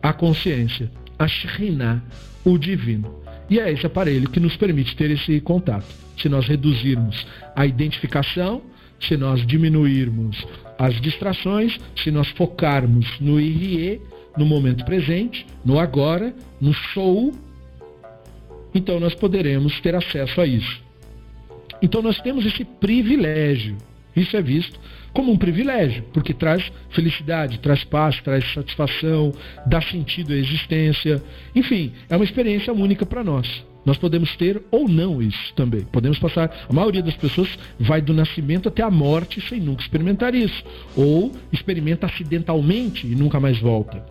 a consciência, a Shekhinah, o divino. E é esse aparelho que nos permite ter esse contato se nós reduzirmos a identificação, se nós diminuirmos as distrações, se nós focarmos no IRE, no momento presente, no agora, no show, então nós poderemos ter acesso a isso. Então nós temos esse privilégio. Isso é visto como um privilégio, porque traz felicidade, traz paz, traz satisfação, dá sentido à existência. Enfim, é uma experiência única para nós. Nós podemos ter ou não isso também. Podemos passar. A maioria das pessoas vai do nascimento até a morte sem nunca experimentar isso. Ou experimenta acidentalmente e nunca mais volta.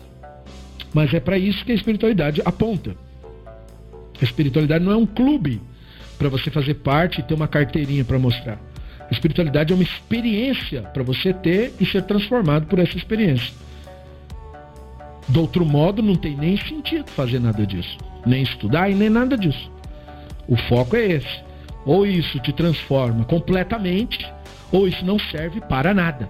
Mas é para isso que a espiritualidade aponta. A espiritualidade não é um clube para você fazer parte e ter uma carteirinha para mostrar. A espiritualidade é uma experiência para você ter e ser transformado por essa experiência. Do outro modo, não tem nem sentido fazer nada disso. Nem estudar e nem nada disso. O foco é esse. Ou isso te transforma completamente, ou isso não serve para nada.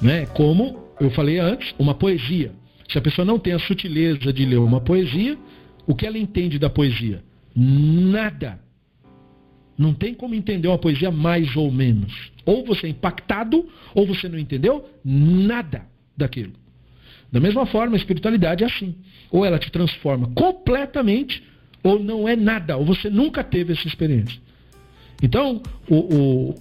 Né? Como eu falei antes, uma poesia. Se a pessoa não tem a sutileza de ler uma poesia, o que ela entende da poesia? Nada. Não tem como entender uma poesia mais ou menos. Ou você é impactado, ou você não entendeu nada daquilo. Da mesma forma, a espiritualidade é assim. Ou ela te transforma completamente, ou não é nada, ou você nunca teve essa experiência. Então, o, o,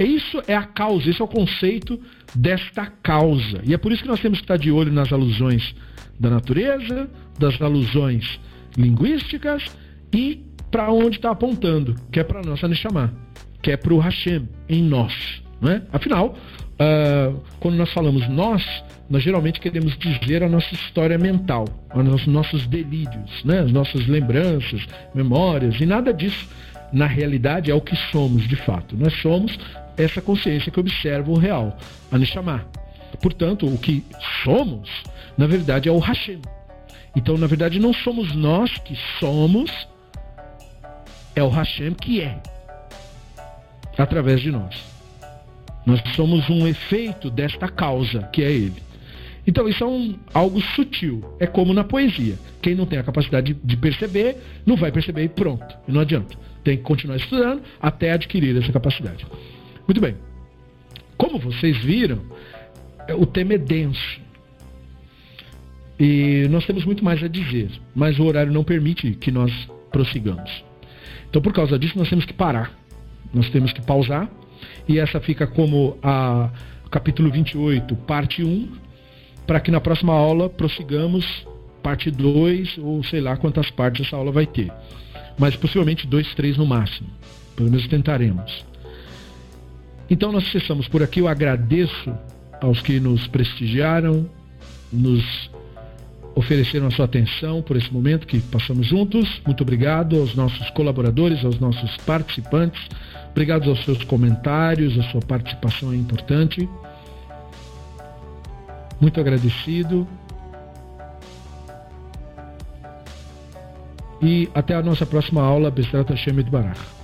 isso é a causa, esse é o conceito desta causa. E é por isso que nós temos que estar de olho nas alusões da natureza, das alusões linguísticas e para onde está apontando, que é para a nossa Neshama, que é para o Hashem, em nós. Né? Afinal, uh, quando nós falamos nós, nós geralmente queremos dizer a nossa história mental, os nossos delírios, né? as nossas lembranças, memórias, e nada disso, na realidade, é o que somos de fato. Nós somos essa consciência que observa o real, a Neshama. Portanto, o que somos, na verdade, é o Hashem. Então, na verdade, não somos nós que somos, é o Hashem que é, através de nós. Nós somos um efeito desta causa, que é ele. Então, isso é um, algo sutil. É como na poesia. Quem não tem a capacidade de, de perceber, não vai perceber e pronto. Não adianta. Tem que continuar estudando até adquirir essa capacidade. Muito bem. Como vocês viram, o tema é denso. E nós temos muito mais a dizer, mas o horário não permite que nós prossigamos. Então, por causa disso, nós temos que parar. Nós temos que pausar. E essa fica como a capítulo 28, parte 1, para que na próxima aula prossigamos parte 2, ou sei lá quantas partes essa aula vai ter. Mas possivelmente 2, 3 no máximo. Pelo menos tentaremos. Então nós cessamos por aqui. Eu agradeço aos que nos prestigiaram, nos ofereceram a sua atenção por esse momento que passamos juntos. Muito obrigado aos nossos colaboradores, aos nossos participantes. Obrigado aos seus comentários, a sua participação é importante. Muito agradecido. E até a nossa próxima aula, Bestrat Hashem Barach.